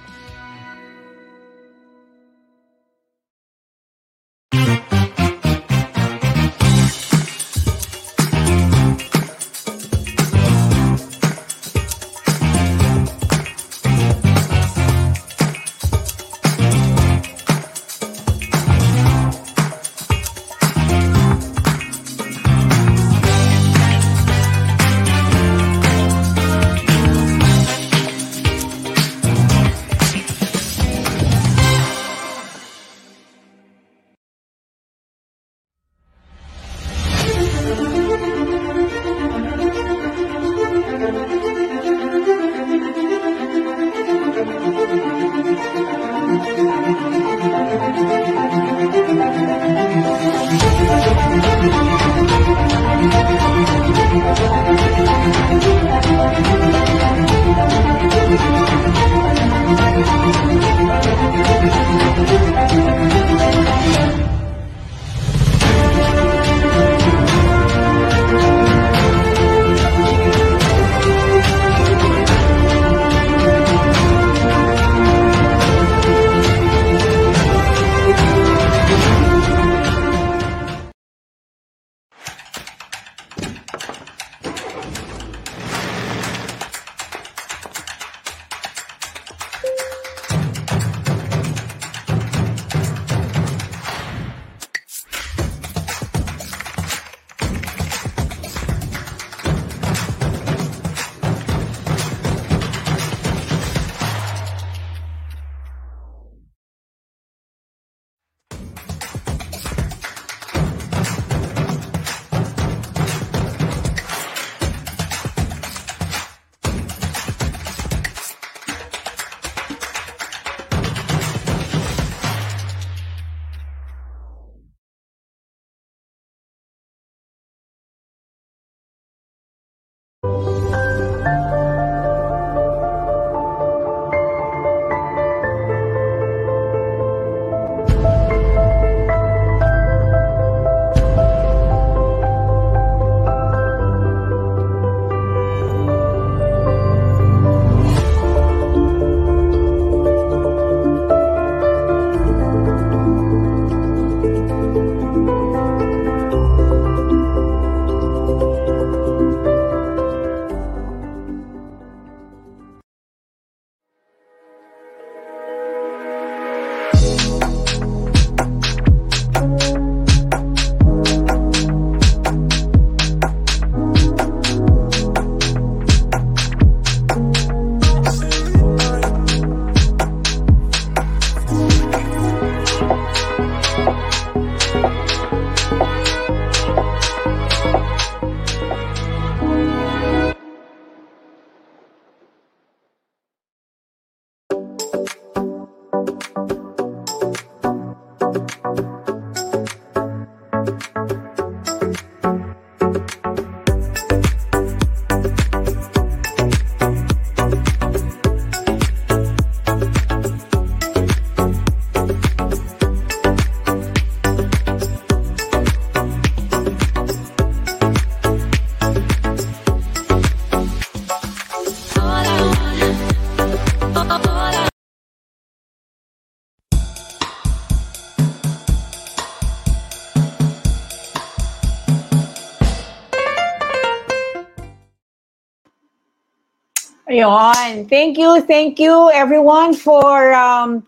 Ayun. Thank you, thank you everyone for um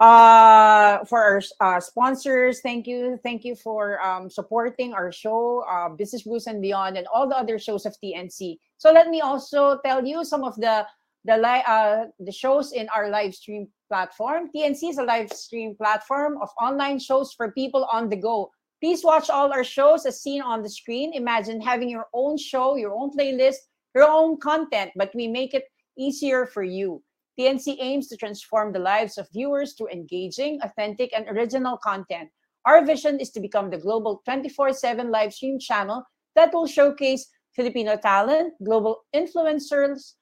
uh for our uh, sponsors. Thank you, thank you for um supporting our show, uh, Business Brews and Beyond, and all the other shows of TNC. So let me also tell you some of the the li- uh the shows in our live stream platform. TNC is a live stream platform of online shows for people on the go. Please watch all our shows as seen on the screen. Imagine having your own show, your own playlist, your own content, but we make it easier for you. TNC aims to transform the lives of viewers through engaging, authentic, and original content. Our vision is to become the global 24 7 live stream channel that will showcase Filipino talent, global influencers,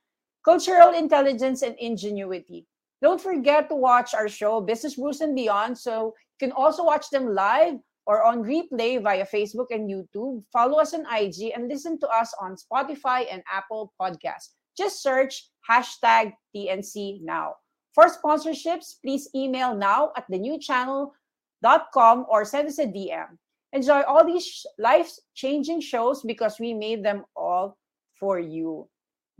cultural intelligence, and ingenuity. Don't forget to watch our show, Business Brews and Beyond, so You can also watch them live or on replay via Facebook and YouTube. Follow us on IG and listen to us on Spotify and Apple Podcasts. Just search hashtag TNC now. For sponsorships, please email now at thenewchannel.com or send us a DM. Enjoy all these life-changing shows because we made them all for you.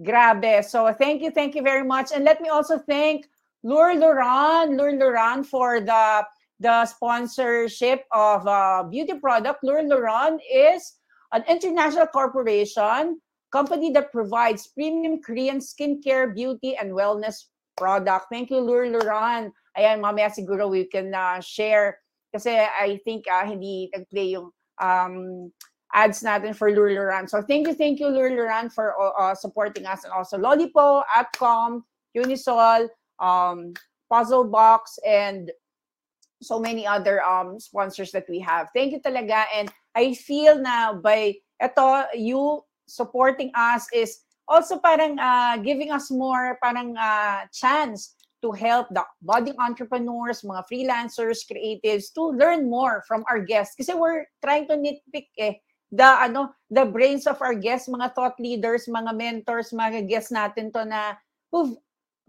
Grabe. So thank you, thank you very much. And let me also thank Lure Luran, Lure Luran for the the sponsorship of a beauty product. Lure Luran is an international corporation company that provides premium Korean skincare, beauty, and wellness product. Thank you, Lure Luran. Ayan, mamaya siguro we can uh, share kasi I think uh, hindi nag-play yung um, ads natin for Lure Luran. So thank you, thank you, Lure Luran, for uh, supporting us. And also Lolipo, Atcom, Unisol, um, Puzzle Box, and so many other um sponsors that we have. Thank you talaga. And I feel na by ito, you supporting us is also parang uh, giving us more parang uh, chance to help the budding entrepreneurs, mga freelancers, creatives to learn more from our guests. Kasi we're trying to nitpick eh the ano the brains of our guests, mga thought leaders, mga mentors, mga guests natin to na who've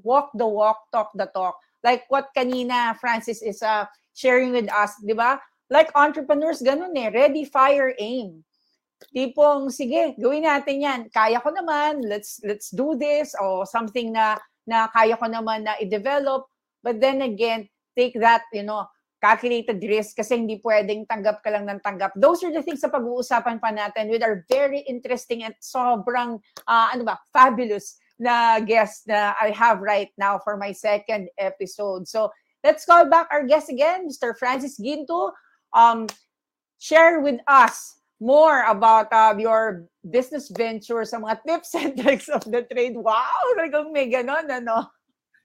walked the walk, talk the talk. Like what kanina Francis is uh, sharing with us, di ba? Like entrepreneurs, ganun eh. Ready, fire, aim. Tipong, sige, gawin natin yan. Kaya ko naman, let's let's do this. O something na, na kaya ko naman na i-develop. But then again, take that, you know, calculated risk kasi hindi pwedeng tanggap ka lang ng tanggap. Those are the things sa pag-uusapan pa natin with our very interesting and sobrang, uh, ano ba, fabulous na guest na I have right now for my second episode. So, let's call back our guest again, Mr. Francis Ginto. Um, share with us more about uh, your business ventures, sa mga <laughs> tips and tricks of the trade. Wow! Talagang may ganon, ano?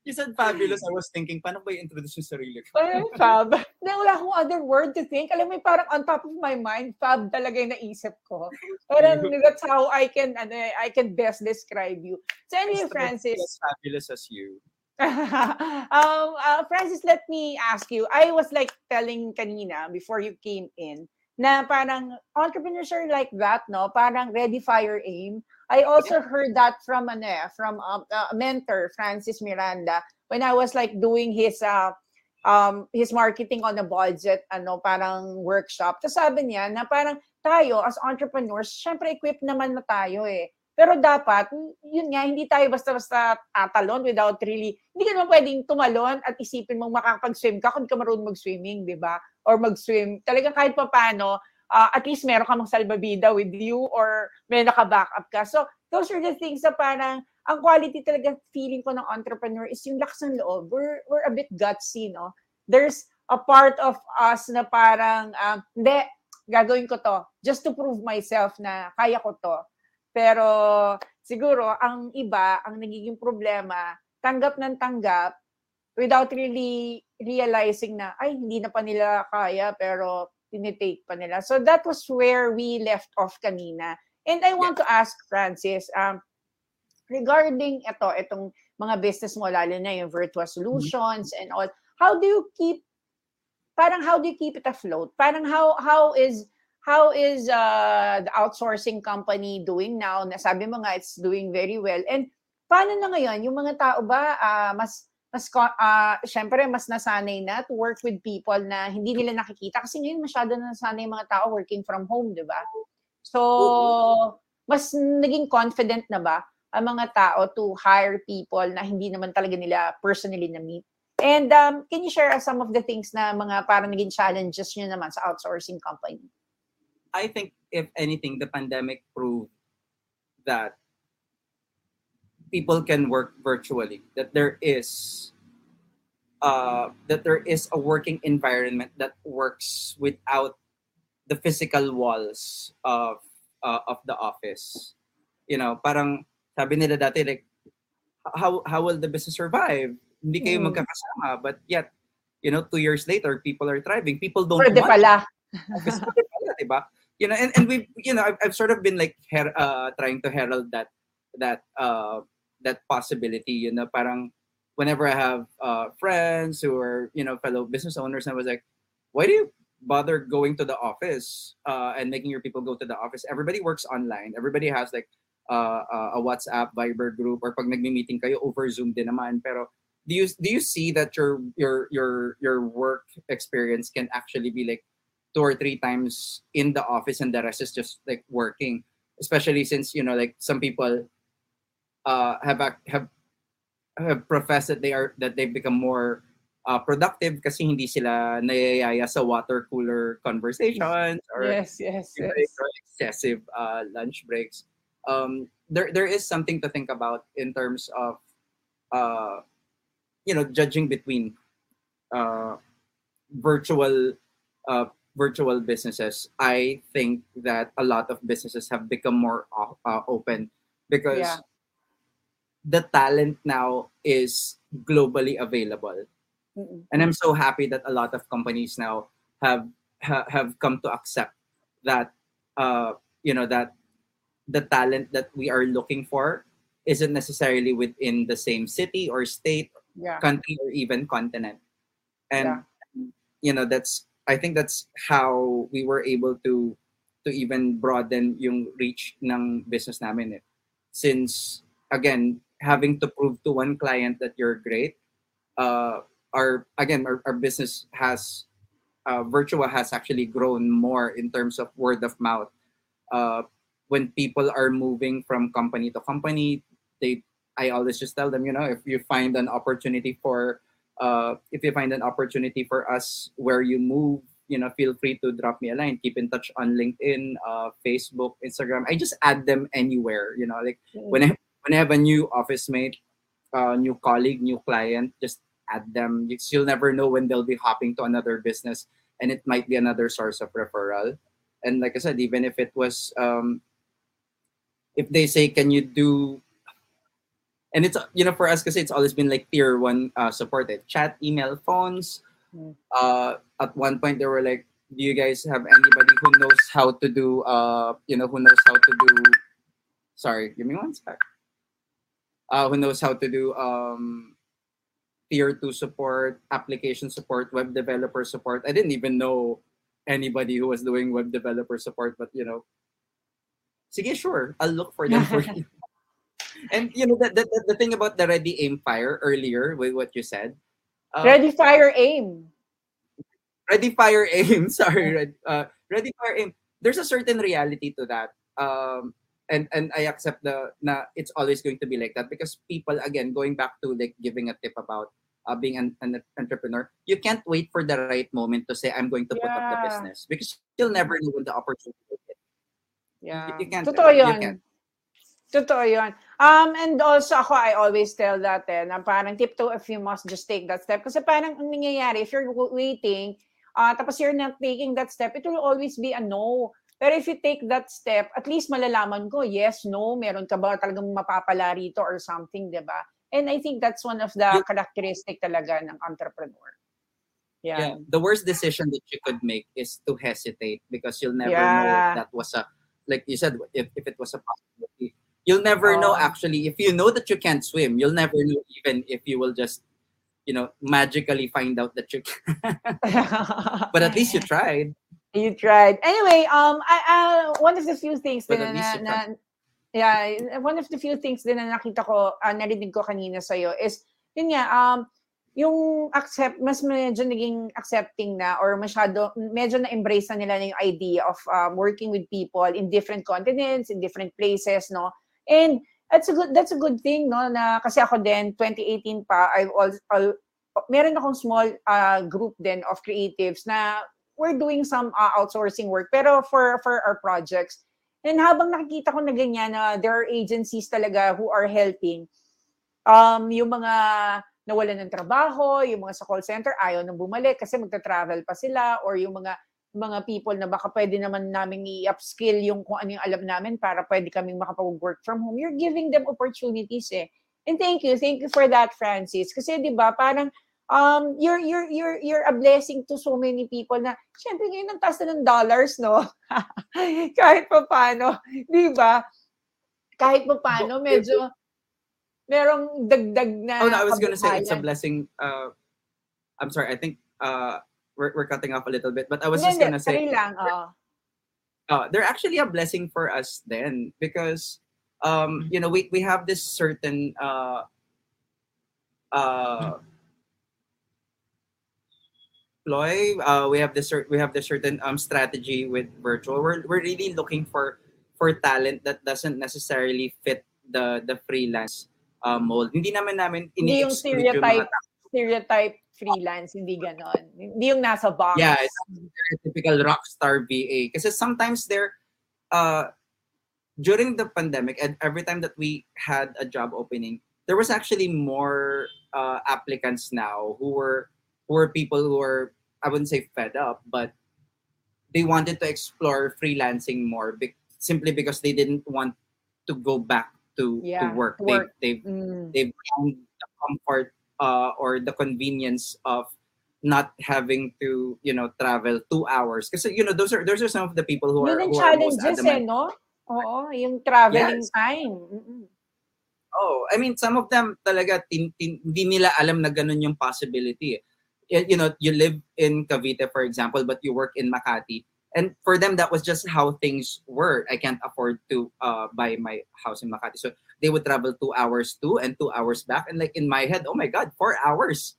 You said fabulous. I was thinking, paano ba i-introduce yung sarili ko? Ay, fab. Na wala akong other word to think. Alam mo, parang on top of my mind, fab talaga yung naisip ko. Parang that's how I can, ano, I can best describe you. So anyway, Francis. As fabulous as you. <laughs> um, uh, Francis, let me ask you. I was like telling kanina before you came in na parang entrepreneurs are like that, no? Parang ready, fire, aim. I also heard that from ano, eh, from um, a mentor, Francis Miranda, when I was like doing his uh, um, his marketing on a budget, ano, parang workshop. Tapos sabi niya na parang tayo as entrepreneurs, syempre equipped naman na tayo eh. Pero dapat, yun nga, hindi tayo basta-basta tatalon without really, hindi ka naman pwedeng tumalon at isipin mong makakapag-swim ka kung ka marunong mag-swimming, di ba? Or mag-swim. Talagang kahit pa paano, uh, at least meron ka salbabida with you or may naka-backup ka. So, those are the things na parang, ang quality talaga feeling ko ng entrepreneur is yung lakas ng loob. We're, we're a bit gutsy, no? There's a part of us na parang, um, hindi, gagawin ko to just to prove myself na kaya ko to. Pero siguro, ang iba, ang nagiging problema, tanggap ng tanggap without really realizing na, ay, hindi na pa nila kaya, pero tinitake pa nila. So that was where we left off kanina. And I want yeah. to ask Francis, um, regarding ito, itong mga business mo, lalo na yung virtual mm-hmm. solutions and all, how do you keep, parang how do you keep it afloat? Parang how, how is, how is uh, the outsourcing company doing now? Nasabi mo nga, it's doing very well. And paano na ngayon? Yung mga tao ba, uh, mas mas uh, syempre mas nasanay na to work with people na hindi nila nakikita kasi ngayon masyado na nasanay mga tao working from home, 'di ba? So mas naging confident na ba ang mga tao to hire people na hindi naman talaga nila personally na meet. And um, can you share some of the things na mga parang naging challenges niyo naman sa outsourcing company? I think if anything the pandemic proved that people can work virtually that there is uh, that there is a working environment that works without the physical walls of uh, of the office you know parang sabi nila dati like how how will the business survive hindi kayo mm. magkakasama but yet you know two years later people are thriving people don't Pwede want pala. pala diba? you know and, and we you know I've, I've sort of been like her, uh, trying to herald that that uh, that possibility you know parang whenever i have uh, friends who are you know fellow business owners i was like why do you bother going to the office uh, and making your people go to the office? Everybody works online. Everybody has like uh, uh, a WhatsApp, Viber group, or pag nagmi-meeting kayo over Zoom din naman. Pero do you do you see that your your your your work experience can actually be like two or three times in the office and the rest is just like working? Especially since you know like some people uh, have have have professed that they are that they've become more uh, productive kasi hindi sila nayayaya sa water cooler conversations or yes, yes, yes. or excessive uh, lunch breaks. Um, there there is something to think about in terms of uh, you know judging between uh, virtual uh, virtual businesses. I think that a lot of businesses have become more uh, open because Yeah. The talent now is globally available Mm-mm. and I'm so happy that a lot of companies now have ha, have come to accept that uh, you know that the talent that we are looking for isn't necessarily within the same city or state, Yeah. country, or even continent. And Yeah. you know that's I think that's how we were able to to even broaden yung reach ng business namin eh. Since again having to prove to one client that you're great uh, our again our, our business has uh, Virtua has actually grown more in terms of word of mouth. Uh, when people are moving from company to company, they I always just tell them, you know, if you find an opportunity for uh, if you find an opportunity for us where you move, you know, feel free to drop me a line. Keep in touch on LinkedIn, uh, Facebook, Instagram. I just add them anywhere, you know, like when I, when I have a new office mate, uh, new colleague, new client, just add them. You- You'll never know when they'll be hopping to another business, and it might be another source of referral. And like I said, even if it was, um, if they say, "Can you do?" And it's you know for us because it's always been like tier one uh, supported chat, email, phones. Mm. Uh, at one point they were like, "Do you guys have anybody who knows how to do? Uh, you know, who knows how to do?" Sorry, give me one sec uh, who knows how to do um, tier two support, application support, web developer support. I didn't even know anybody who was doing web developer support, but you know, sige, sure, I'll look for them for <laughs> you. And you know, the, the, the- the thing about the ready aim fire earlier with what you said, uh, Ready, fire, aim. ready fire aim <laughs> sorry uh, ready fire aim there's a certain reality to that um and and i accept the na it's always going to be like that because people again going back to like giving a tip about uh, being an, an entrepreneur you can't wait for the right moment to say i'm going to put up the business because you'll never know when the opportunity. Yeah. you can't Totoo you can't. Totoo yun. Um, and also ako, I always tell that eh, na parang tiptoe if you must just take that step. Kasi parang ang nangyayari, if you're waiting, uh, tapos you're not taking that step, it will always be a no. Pero if you take that step, at least malalaman ko, yes, no, meron ka ba talagang mapapala rito or something, di ba? And I think that's one of the characteristic talaga ng entrepreneur. yeah Yeah. the worst decision that you could make is to hesitate because you'll never know Yeah. if that was a like you said if, if it was a possibility you'll never know Oh. actually if you know that you can't swim you'll never know even if you will just you know magically find out that you can <laughs> but at least you <laughs> tried You tried. Anyway, um, I, uh, one of the few things But na, you na, yeah, one of the few things din na nakita ko, uh, narinig ko kanina sa'yo is, yun nga, um, yung accept, mas medyo naging accepting na or masyado, medyo na-embrace na nila na yung idea of um, working with people in different continents, in different places, no? And that's a good that's a good thing, no? Na kasi ako din 2018 pa, I've all, all meron akong small uh, group din of creatives na we're doing some uh, outsourcing work pero for for our projects. And habang nakikita ko na ganyan na there are agencies talaga who are helping um yung mga nawalan ng trabaho, yung mga sa call center ayaw nang bumalik kasi magta-travel pa sila or yung mga mga people na baka pwede naman namin i-upskill yung kung ano yung alam namin para pwede kaming makapag-work from home. You're giving them opportunities eh. And thank you, thank you for that, Francis. Kasi 'di ba, parang um you're you're you're you're a blessing to so many people na syempre ngayon ang taas na ng dollars, no? <laughs> Kahit pa paano, 'di ba? Kahit pa paano, medyo merong dagdag na oh no i was gonna say it's a blessing uh i'm sorry i think uh we're, we're cutting off a little bit, but I was just gonna say, lang. oo. uh, they're actually a blessing for us then because um you know we we have this certain uh uh ploy uh we have this cer- we have this certain um strategy with virtual we're, we're really looking for for talent that doesn't necessarily fit the the freelance uh, mold hindi naman namin Hindi yung ini-exclude yung stereotype, stereotype freelance, hindi ganon. Hindi yung nasa box. Yeah, it's a typical rock star VA. Because sometimes they're uh during the pandemic and every time that we had a job opening, there was actually more uh, applicants now who were were people who were I wouldn't say fed up, but they wanted to explore freelancing more be- simply because they didn't want to go back to, Yeah, to work. work. They, they've Mm. they've found the comfort uh, or the convenience of not having to you know travel two hours because you know those are those are some of the people who Yun are who are most challenges eh, no? Oo, yung traveling Yes. time. Mm-mm. Oh, I mean some of them talaga tin, tin, hindi nila alam na ganun yung possibility. eh. You know, you live in Cavite for example but you work in Makati and for them that was just how things were. I can't afford to uh, buy my house in Makati. So they would travel two hours to and two hours back and like in my head, oh my god, four hours.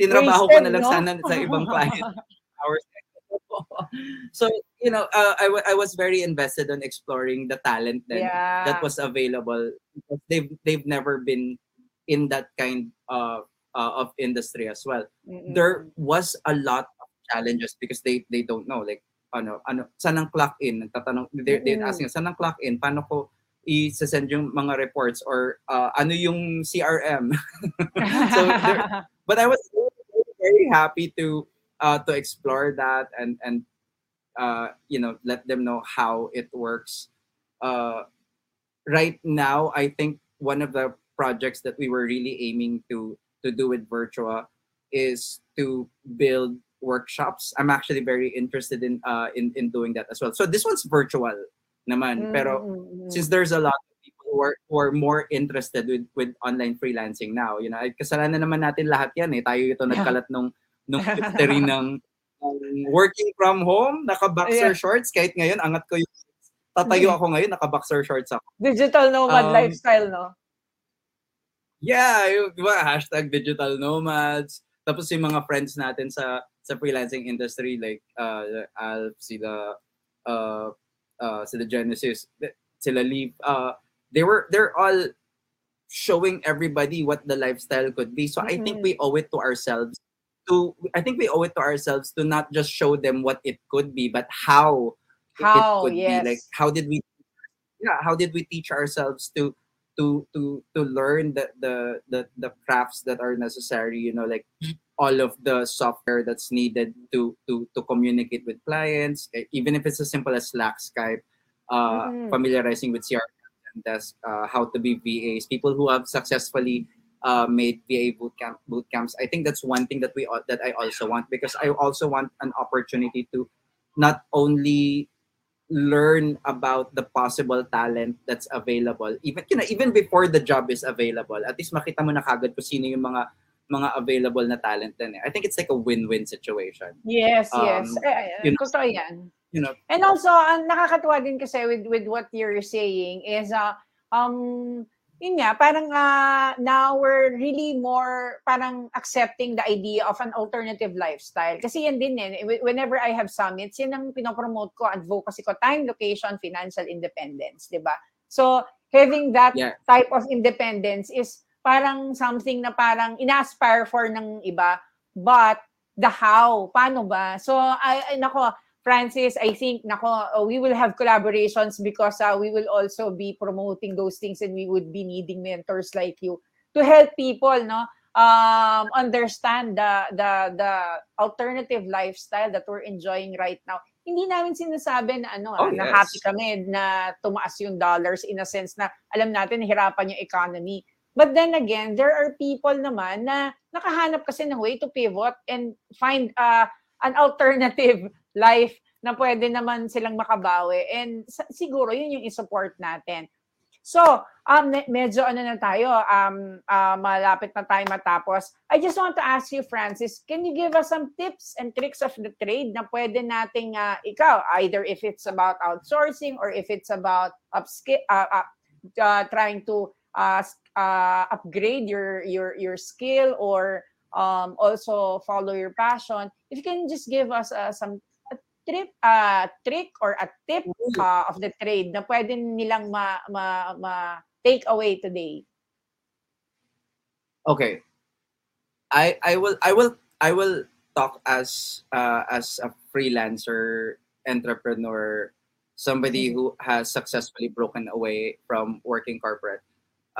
Tinrabaho ko na lang sana sa ibang <laughs> client. hours. so you know, uh, I, was very invested on exploring the talent then yeah. that was available because they've they've never been in that kind of uh, of industry as well. Mm-mm. There was a lot of challenges because they they don't know like ano ano saan ang clock in nagtatanong they they're Mm-mm. asking saan ang clock in paano ko i-send yung mga reports or uh, ano yung CRM <laughs> so there- but I was very, very happy to uh, to explore that and and uh, you know let them know how it works. Uh, right now, I think one of the projects that we were really aiming to to do with Virtua is to build workshops. I'm actually very interested in uh, in in doing that as well. So this one's virtual, naman. Pero Mm-mm. since there's a lot of people who are, who are more interested with with online freelancing now, you know, kasalanan naman natin lahat yan eh. Tayo ito nagkalat nung nung <laughs> history ng ng working from home, naka-boxer Yeah. shorts. Kahit ngayon, angat ko yung tatayo ako ngayon, naka-boxer shorts ako. Digital nomad Um, lifestyle, no? Yeah, yung, di ba, hashtag digital nomads. Tapos yung mga friends natin sa sa freelancing industry like uh Alf, sila uh uh sila Genesis, sila Leaf, uh they were they're all showing everybody what the lifestyle could be. So I think Mhm. we owe it to ourselves to I think we owe it to ourselves to not just show them what it could be, but how, How, it could yes. be. Like how did we yeah, how did we teach ourselves to to to to learn the the the, the crafts that are necessary, you know, like all of the software that's needed to to to communicate with clients, even if it's as simple as Slack, Skype, uh, Mhm. familiarizing with CRM and desk, uh, how to be VAs, people who have successfully uh, made VA bootcamp boot camps. I think that's one thing that we that I also want because I also want an opportunity to not only learn about the possible talent that's available even you know even before the job is available at least makita mo na kagad kung sino yung mga mga available na talent din eh. I think it's like a win-win situation Yes, Um, yes. Eh, you know, totoo yan. you know And also, ang nakakatuwa din kasi with, with what you're saying is, uh, um, yun nga, parang uh, now we're really more parang accepting the idea of an alternative lifestyle. Kasi yan din eh, wh- whenever I have summits, yan ang pinopromote ko, advocacy ko, time, location, financial independence, di ba? So, having that Yeah. type of independence is parang something na parang ina-aspire for ng iba, but the how, paano ba? So, I, ay, nako, Francis, I think, nako, uh, we will have collaborations because uh, we will also be promoting those things and we would be needing mentors like you to help people, no? Um, understand the, the, the alternative lifestyle that we're enjoying right now. Hindi namin sinasabi na ano, Oh, ah, na yes. happy kami na tumaas yung dollars in a sense na alam natin hirapan yung economy. But then again, there are people naman na nakahanap kasi ng way to pivot and find uh, an alternative life na pwede naman silang makabawi. And siguro yun yung isupport natin. So, um, me- medyo ano na tayo, um, uh, malapit na tayo matapos. I just want to ask you, Francis, can you give us some tips and tricks of the trade na pwede nating uh, ikaw, either if it's about outsourcing or if it's about upskill, uh, uh, uh, trying to uh, uh, upgrade your your your skill or um, also follow your passion. If you can just give us uh, some trip, uh, trick or a tip uh, of the trade na pwede nilang ma, ma, ma take away today. okay i i will i will i will talk as uh, as a freelancer entrepreneur somebody Mhm. who has successfully broken away from working corporate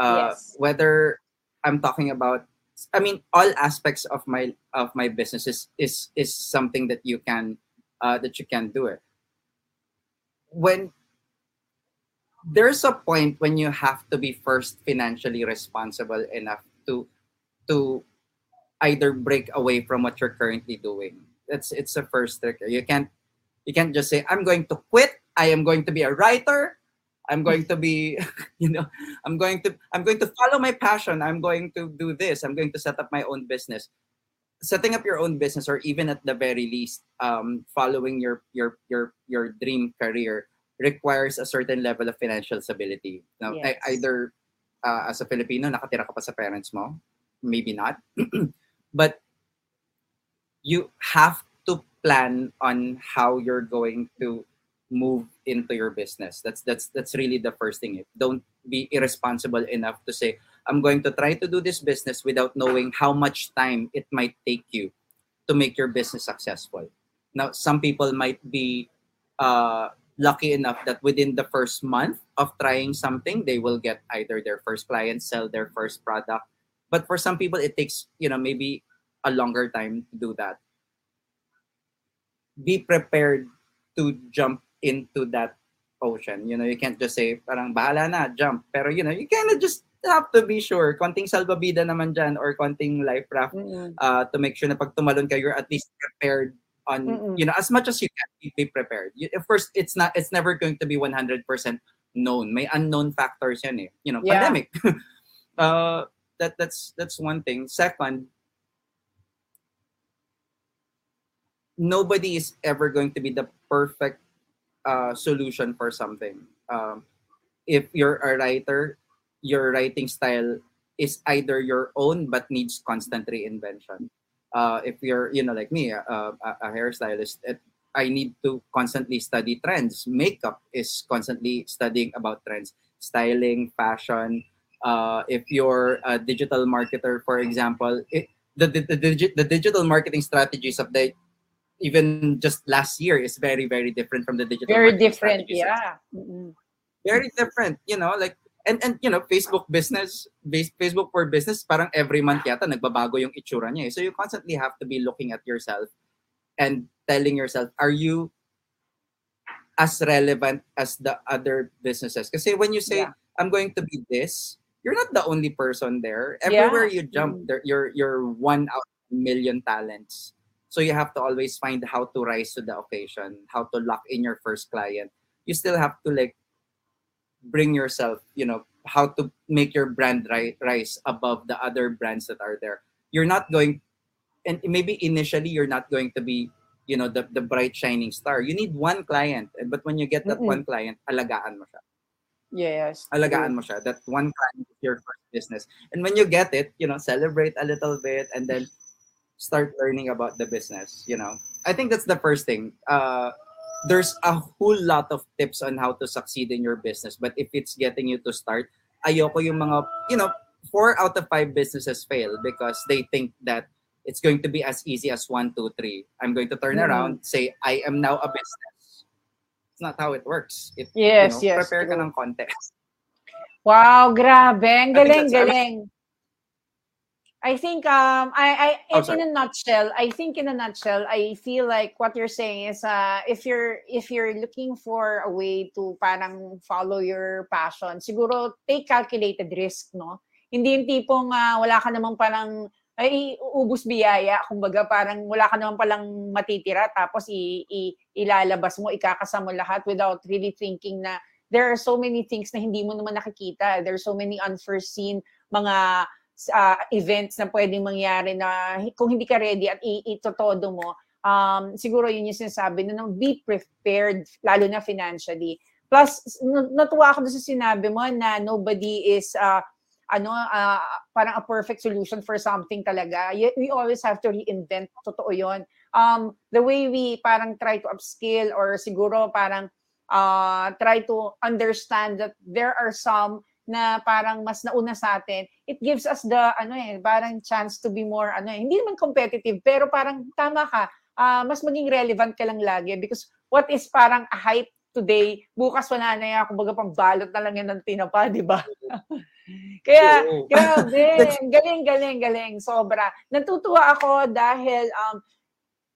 uh, Yes. whether i'm talking about i mean all aspects of my of my business is is, is something that you can uh, that you can't do it. When there's a point when you have to be first financially responsible enough to to either break away from what you're currently doing. That's it's a first trick. You can't you can't just say i'm going to quit. I am going to be a writer. I'm going to be <laughs> you know i'm going to i'm going to follow my passion. I'm going to do this. I'm going to set up my own business setting up your own business or even at the very least um, following your your your your dream career requires a certain level of financial stability. Now Yes. either uh, as a filipino nakatira ka pa sa parents mo? Maybe not. <clears throat> But you have to plan on how you're going to move into your business. That's that's that's really the first thing. Don't be irresponsible enough to say i'm going to try to do this business without knowing how much time it might take you to make your business successful. Now some people might be uh, lucky enough that within the first month of trying something they will get either their first client sell their first product. But for some people it takes you know maybe a longer time to do that. Be prepared to jump into that ocean. You know you can't just say parang bahala na jump. Pero you know you kind of just have to be sure konting salbabida naman dyan or konting life raft Mm-mm. uh, to make sure na pag tumalon ka you're at least prepared on Mm-mm. you know as much as you can be, prepared you, of course it's not it's never going to be 100% known may unknown factors yan eh you know Yeah. pandemic uh <laughs> that that's that's one thing second nobody is ever going to be the perfect uh, solution for something um, if you're a writer your writing style is either your own but needs constant reinvention uh, if you're you know like me uh, a, a hairstylist it, i need to constantly study trends makeup is constantly studying about trends styling fashion uh, if you're a digital marketer for example it, the, the, the, digi- the digital marketing strategies of the even just last year is very very different from the digital Very different, yeah. Mm-mm. very different you know like and and you know Facebook business Facebook for business parang every month yata nagbabago yung itsura niya eh. so you constantly have to be looking at yourself and telling yourself are you as relevant as the other businesses kasi when you say Yeah. I'm going to be this you're not the only person there Yeah. everywhere you jump Mm. there you're you're one out of a million talents so you have to always find how to rise to the occasion how to lock in your first client you still have to like bring yourself you know how to make your brand ri- rise above the other brands that are there. You're not going and maybe initially you're not going to be you know the, the bright shining star. You need one client but when you get that Mm-mm. one client alagaan mo siya. Yes. alagaan mo siya. That one client is your first business. And when you get it you know celebrate a little bit and then start learning about the business you know. I think that's the first thing. Uh there's a whole lot of tips on how to succeed in your business but if it's getting you to start ayoko yung mga you know four out of five businesses fail because they think that it's going to be as easy as one two three i'm going to turn Mm. around say i am now a business it's not how it works it Yes, you know, yes, prepare ka true. ng konti Wow, grabe. Ang galing, galing. I think um I I Oh, in, a nutshell, I think in a nutshell, I feel like what you're saying is uh if you're if you're looking for a way to parang follow your passion, siguro take calculated risk, no? Hindi yung tipong ah, wala ka namang parang ay ubus biyaya, kumbaga parang wala ka naman palang matitira tapos i, i- ilalabas mo, ikakasa mo lahat without really thinking na there are so many things na hindi mo naman nakikita. There are so many unforeseen mga uh, events na pwedeng mangyari na kung hindi ka ready at itotodo mo, um, siguro yun yung sinasabi na be prepared, lalo na financially. Plus, natuwa ako sa sinabi mo na nobody is uh, ano uh, parang a perfect solution for something talaga. We always have to reinvent. Totoo 'yon. Um the way we parang try to upskill or siguro parang uh, try to understand that there are some na parang mas nauna sa atin, it gives us the ano eh, parang chance to be more ano eh, hindi naman competitive pero parang tama ka, uh, mas maging relevant ka lang lagi because what is parang a hype today, bukas wala na yan, kumbaga pang balot na lang yan ng tinapa, di ba? <laughs> Kaya, grabe, <laughs> galing, galing, galing, sobra. Natutuwa ako dahil um,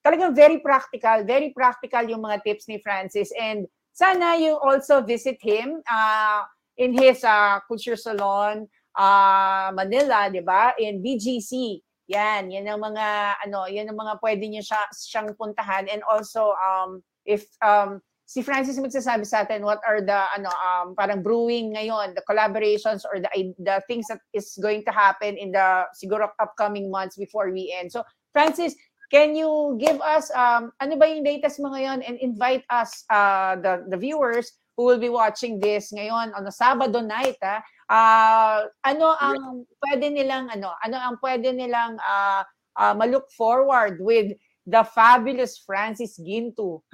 talagang very practical, very practical yung mga tips ni Francis and sana you also visit him uh, in his uh, culture salon, uh, Manila, di ba? In BGC. Yan, yan ang mga ano, yan ang mga pwede niyo siya siyang puntahan and also um if um si Francis magsasabi sa atin what are the ano um parang brewing ngayon the collaborations or the the things that is going to happen in the siguro upcoming months before we end so Francis can you give us um ano ba yung latest mo ngayon and invite us uh the the viewers who will be watching this ngayon on a Sabado night ah uh, ano ang pwede nilang ano ano ang pwede nilang uh, uh, ma-look forward with the fabulous Francis Ginto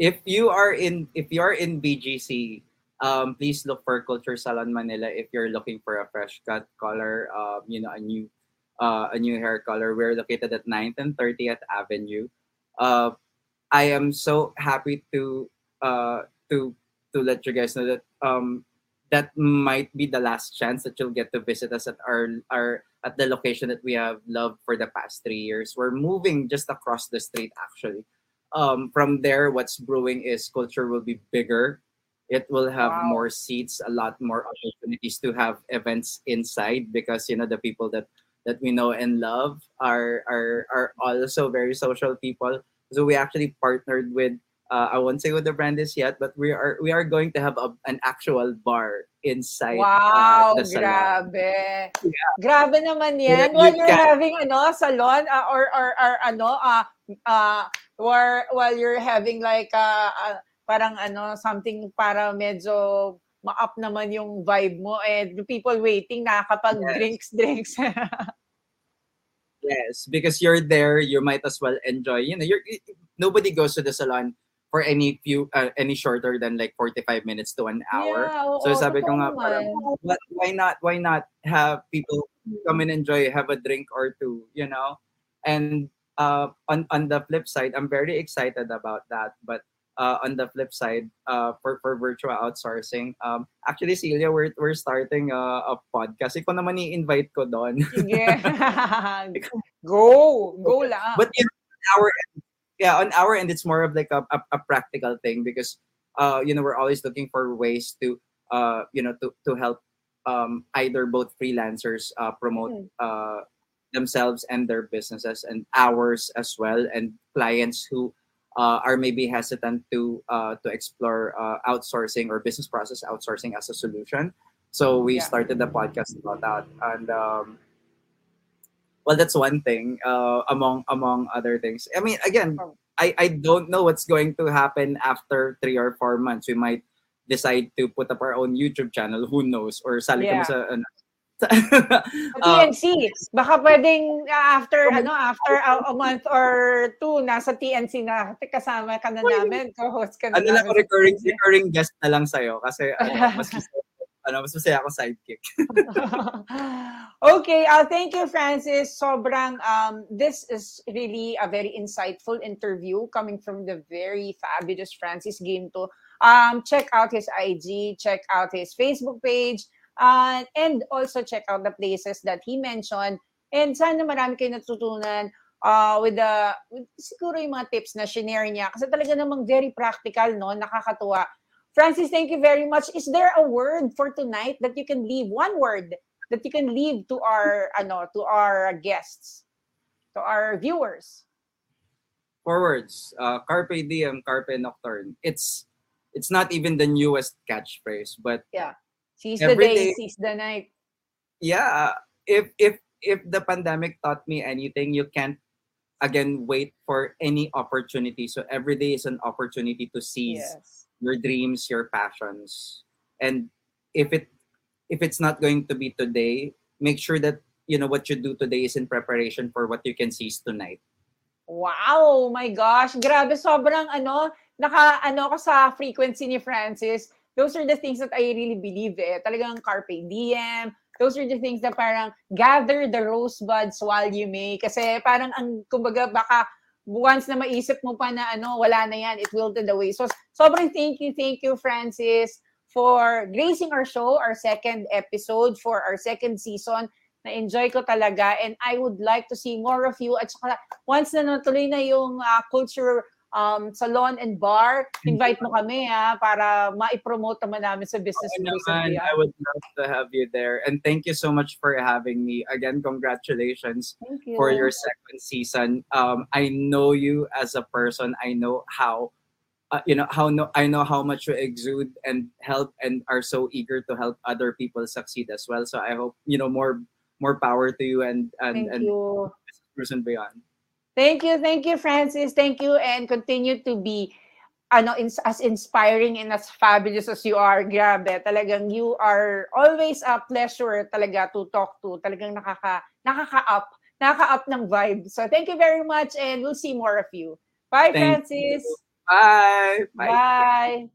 if you are in if you are in BGC, um, please look for Culture Salon Manila if you're looking for a fresh cut color, um, you know, a new uh, a new hair color. We're located at 9th and 30th Avenue. Uh, I am so happy to uh, to to let you guys know that um, that might be the last chance that you'll get to visit us at our our at the location that we have loved for the past three years. We're moving just across the street actually um, from there, what's brewing is culture will be bigger. It will have wow. more seats, a lot more opportunities to have events inside because you know the people that that we know and love are are are also very social people. So we actually partnered with uh, I won't say what the brand is yet, but we are we are going to have a, an actual bar inside. Uh, wow, uh, grabe. Yeah. Grabe naman yan. While you're having ano salon uh, or or or ano uh, uh or while you're having like uh, uh, parang ano something para medyo ma-up naman yung vibe mo and the people waiting nakakapag yes. drinks drinks <laughs> yes because you're there you might as well enjoy you know you're nobody goes to the salon for any few uh, any shorter than like 45 minutes to an hour. Yeah, so sabi ko nga parang, why not why not have people come and enjoy have a drink or two you know? And uh, on on the flip side, I'm very excited about that. But uh, on the flip side, uh, for for virtual outsourcing, um, actually, Celia, we're we're starting a, a podcast. Ikaw naman i-invite ko doon. yeah. <laughs> go, go lang. But in our yeah, on our end, it's more of like a, a, a practical thing because uh, you know, we're always looking for ways to uh, you know, to to help um either both freelancers uh promote mm. uh themselves and their businesses and ours as well and clients who uh, are maybe hesitant to uh, to explore uh, outsourcing or business process outsourcing as a solution. So we yeah. started the podcast about that. And um, well that's one thing uh, among among other things. I mean again oh. I, I don't know what's going to happen after three or four months. We might decide to put up our own youtube channel. Who knows? Or sali yeah. sa ano, <laughs> TNC. Baka pwedeng uh, after ano after a, a, <laughs> month or two nasa TNC na kasama ka na namin, co-host ka na. Ano lang recurring recurring guest na lang sa'yo kasi <laughs> ano, mas ano, mas masaya ako sidekick. okay, uh, thank you, Francis. Sobrang, um, this is really a very insightful interview coming from the very fabulous Francis Ginto. Um, check out his IG, check out his Facebook page, Uh, and also check out the places that he mentioned. And sana marami kayo natutunan uh, with the, with, siguro yung mga tips na shinare niya. Kasi talaga namang very practical, no? Nakakatuwa. Francis, thank you very much. Is there a word for tonight that you can leave? One word that you can leave to our, ano, to our guests, to our viewers? four words. Uh, carpe diem, carpe nocturne. It's it's not even the newest catchphrase, but Seize the day, day- seize the night. yeah, if if if the pandemic taught me anything, you can't again wait for any opportunity. So every day is an opportunity to seize Yes. your dreams, your passions. And if it if it's not going to be today, make sure that you know what you do today is in preparation for what you can seize tonight. Wow, my gosh. Grabe, sobrang ano, naka ano ko sa frequency ni Francis. Those are the things that I really believe eh. Talagang carpe diem. Those are the things that parang gather the rosebuds while you may. Kasi parang ang, kumbaga, baka once na maisip mo pa na ano, wala na yan, it wilted away. So, sobrang thank you, thank you, Francis, for gracing our show, our second episode, for our second season. Na-enjoy ko talaga and I would like to see more of you. At saka, once na natuloy na yung ah, culture um, salon and bar, invite mo kami ha, para ma-promote naman namin sa business News naman, and I would love to have you there. And thank you so much for having me. Again, congratulations you. for your second season. Um, I know you as a person. I know how, uh, you know how no, I know how much you exude and help, and are so eager to help other people succeed as well. So I hope you know more more power to you and and Thank and you. person beyond. Thank you, thank you, Francis. Thank you, and continue to be ano ins- as inspiring and as fabulous as you are. Grabe, talagang you are always a pleasure talaga to talk to. Talagang nakaka nakaka-up, nakaka-up ng vibe. So thank you very much and we'll see more of you. Bye, Thank Francis. you. Bye. Bye.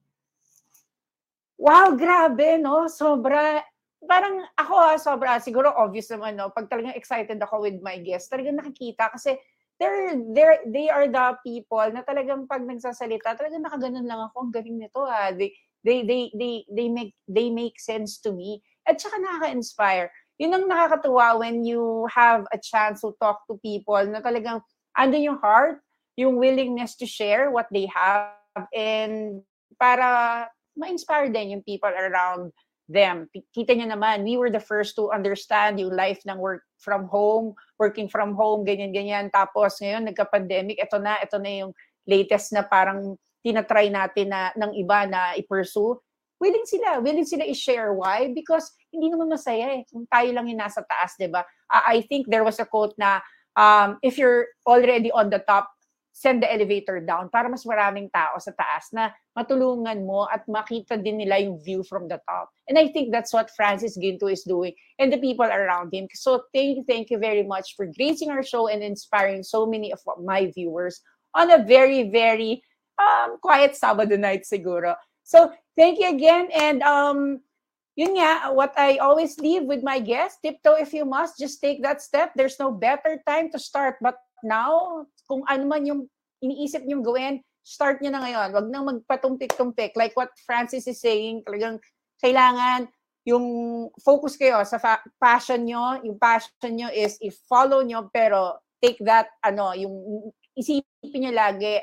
Wow, grabe, no? Sobra. Parang ako, ah, sobra. Siguro obvious naman, no? Pag talagang excited ako with my guests, talagang nakikita kasi they're, they're, they are the people na talagang pag nagsasalita, talagang nakaganon lang ako. Ang galing nito, ah. They, they, they, they, they, make, they make sense to me. At saka nakaka-inspire. Yun ang nakakatuwa when you have a chance to talk to people na talagang andun yung heart, yung willingness to share what they have and para ma-inspire din yung people around them. Kita nyo naman, we were the first to understand yung life ng work from home, working from home, ganyan-ganyan. Tapos ngayon, nagka-pandemic, ito na, ito na yung latest na parang tinatry natin na ng iba na i-pursue. Willing sila, willing sila i-share. Why? Because hindi naman masaya eh. Kung tayo lang yung nasa taas, di ba? I I think there was a quote na um, if you're already on the top, send the elevator down para mas maraming tao sa taas na matulungan mo at makita din nila yung view from the top. And I think that's what Francis Ginto is doing and the people around him. So thank you, thank you very much for gracing our show and inspiring so many of my viewers on a very, very um, quiet Sabado night siguro. So thank you again and um, yun nga, what I always leave with my guests, tiptoe if you must, just take that step. There's no better time to start. But now, kung ano man yung iniisip niyong gawin, start niyo na ngayon. Huwag nang magpatumpik-tumpik. Like what Francis is saying, talagang kailangan yung focus kayo sa fa- passion nyo. Yung passion nyo is i-follow nyo, pero take that, ano, yung isipin nyo lagi,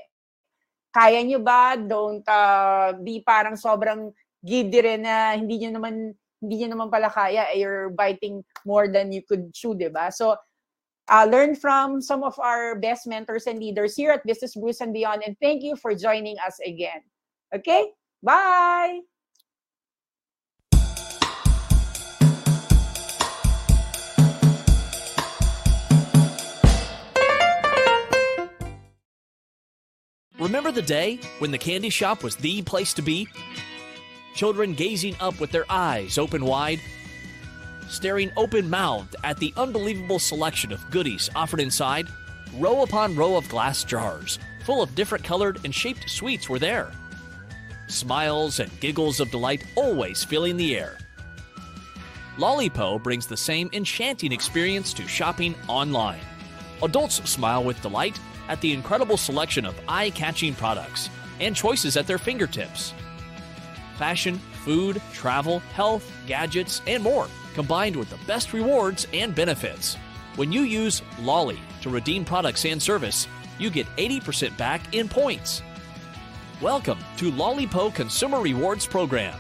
kaya nyo ba? Don't uh, be parang sobrang giddy rin na hindi nyo naman hindi nyo naman pala kaya, eh, you're biting more than you could chew, di ba? So, uh, learn from some of our best mentors and leaders here at Business Brews and Beyond. And thank you for joining us again. Okay? Bye! Remember the day when the candy shop was the place to be? Children gazing up with their eyes open wide, staring open mouthed at the unbelievable selection of goodies offered inside. Row upon row of glass jars, full of different colored and shaped sweets, were there. Smiles and giggles of delight always filling the air. Lollipo brings the same enchanting experience to shopping online. Adults smile with delight at the incredible selection of eye catching products and choices at their fingertips. Fashion, food, travel, health, gadgets, and more, combined with the best rewards and benefits. When you use Lolly to redeem products and service, you get 80% back in points. Welcome to Lollipo Consumer Rewards Program.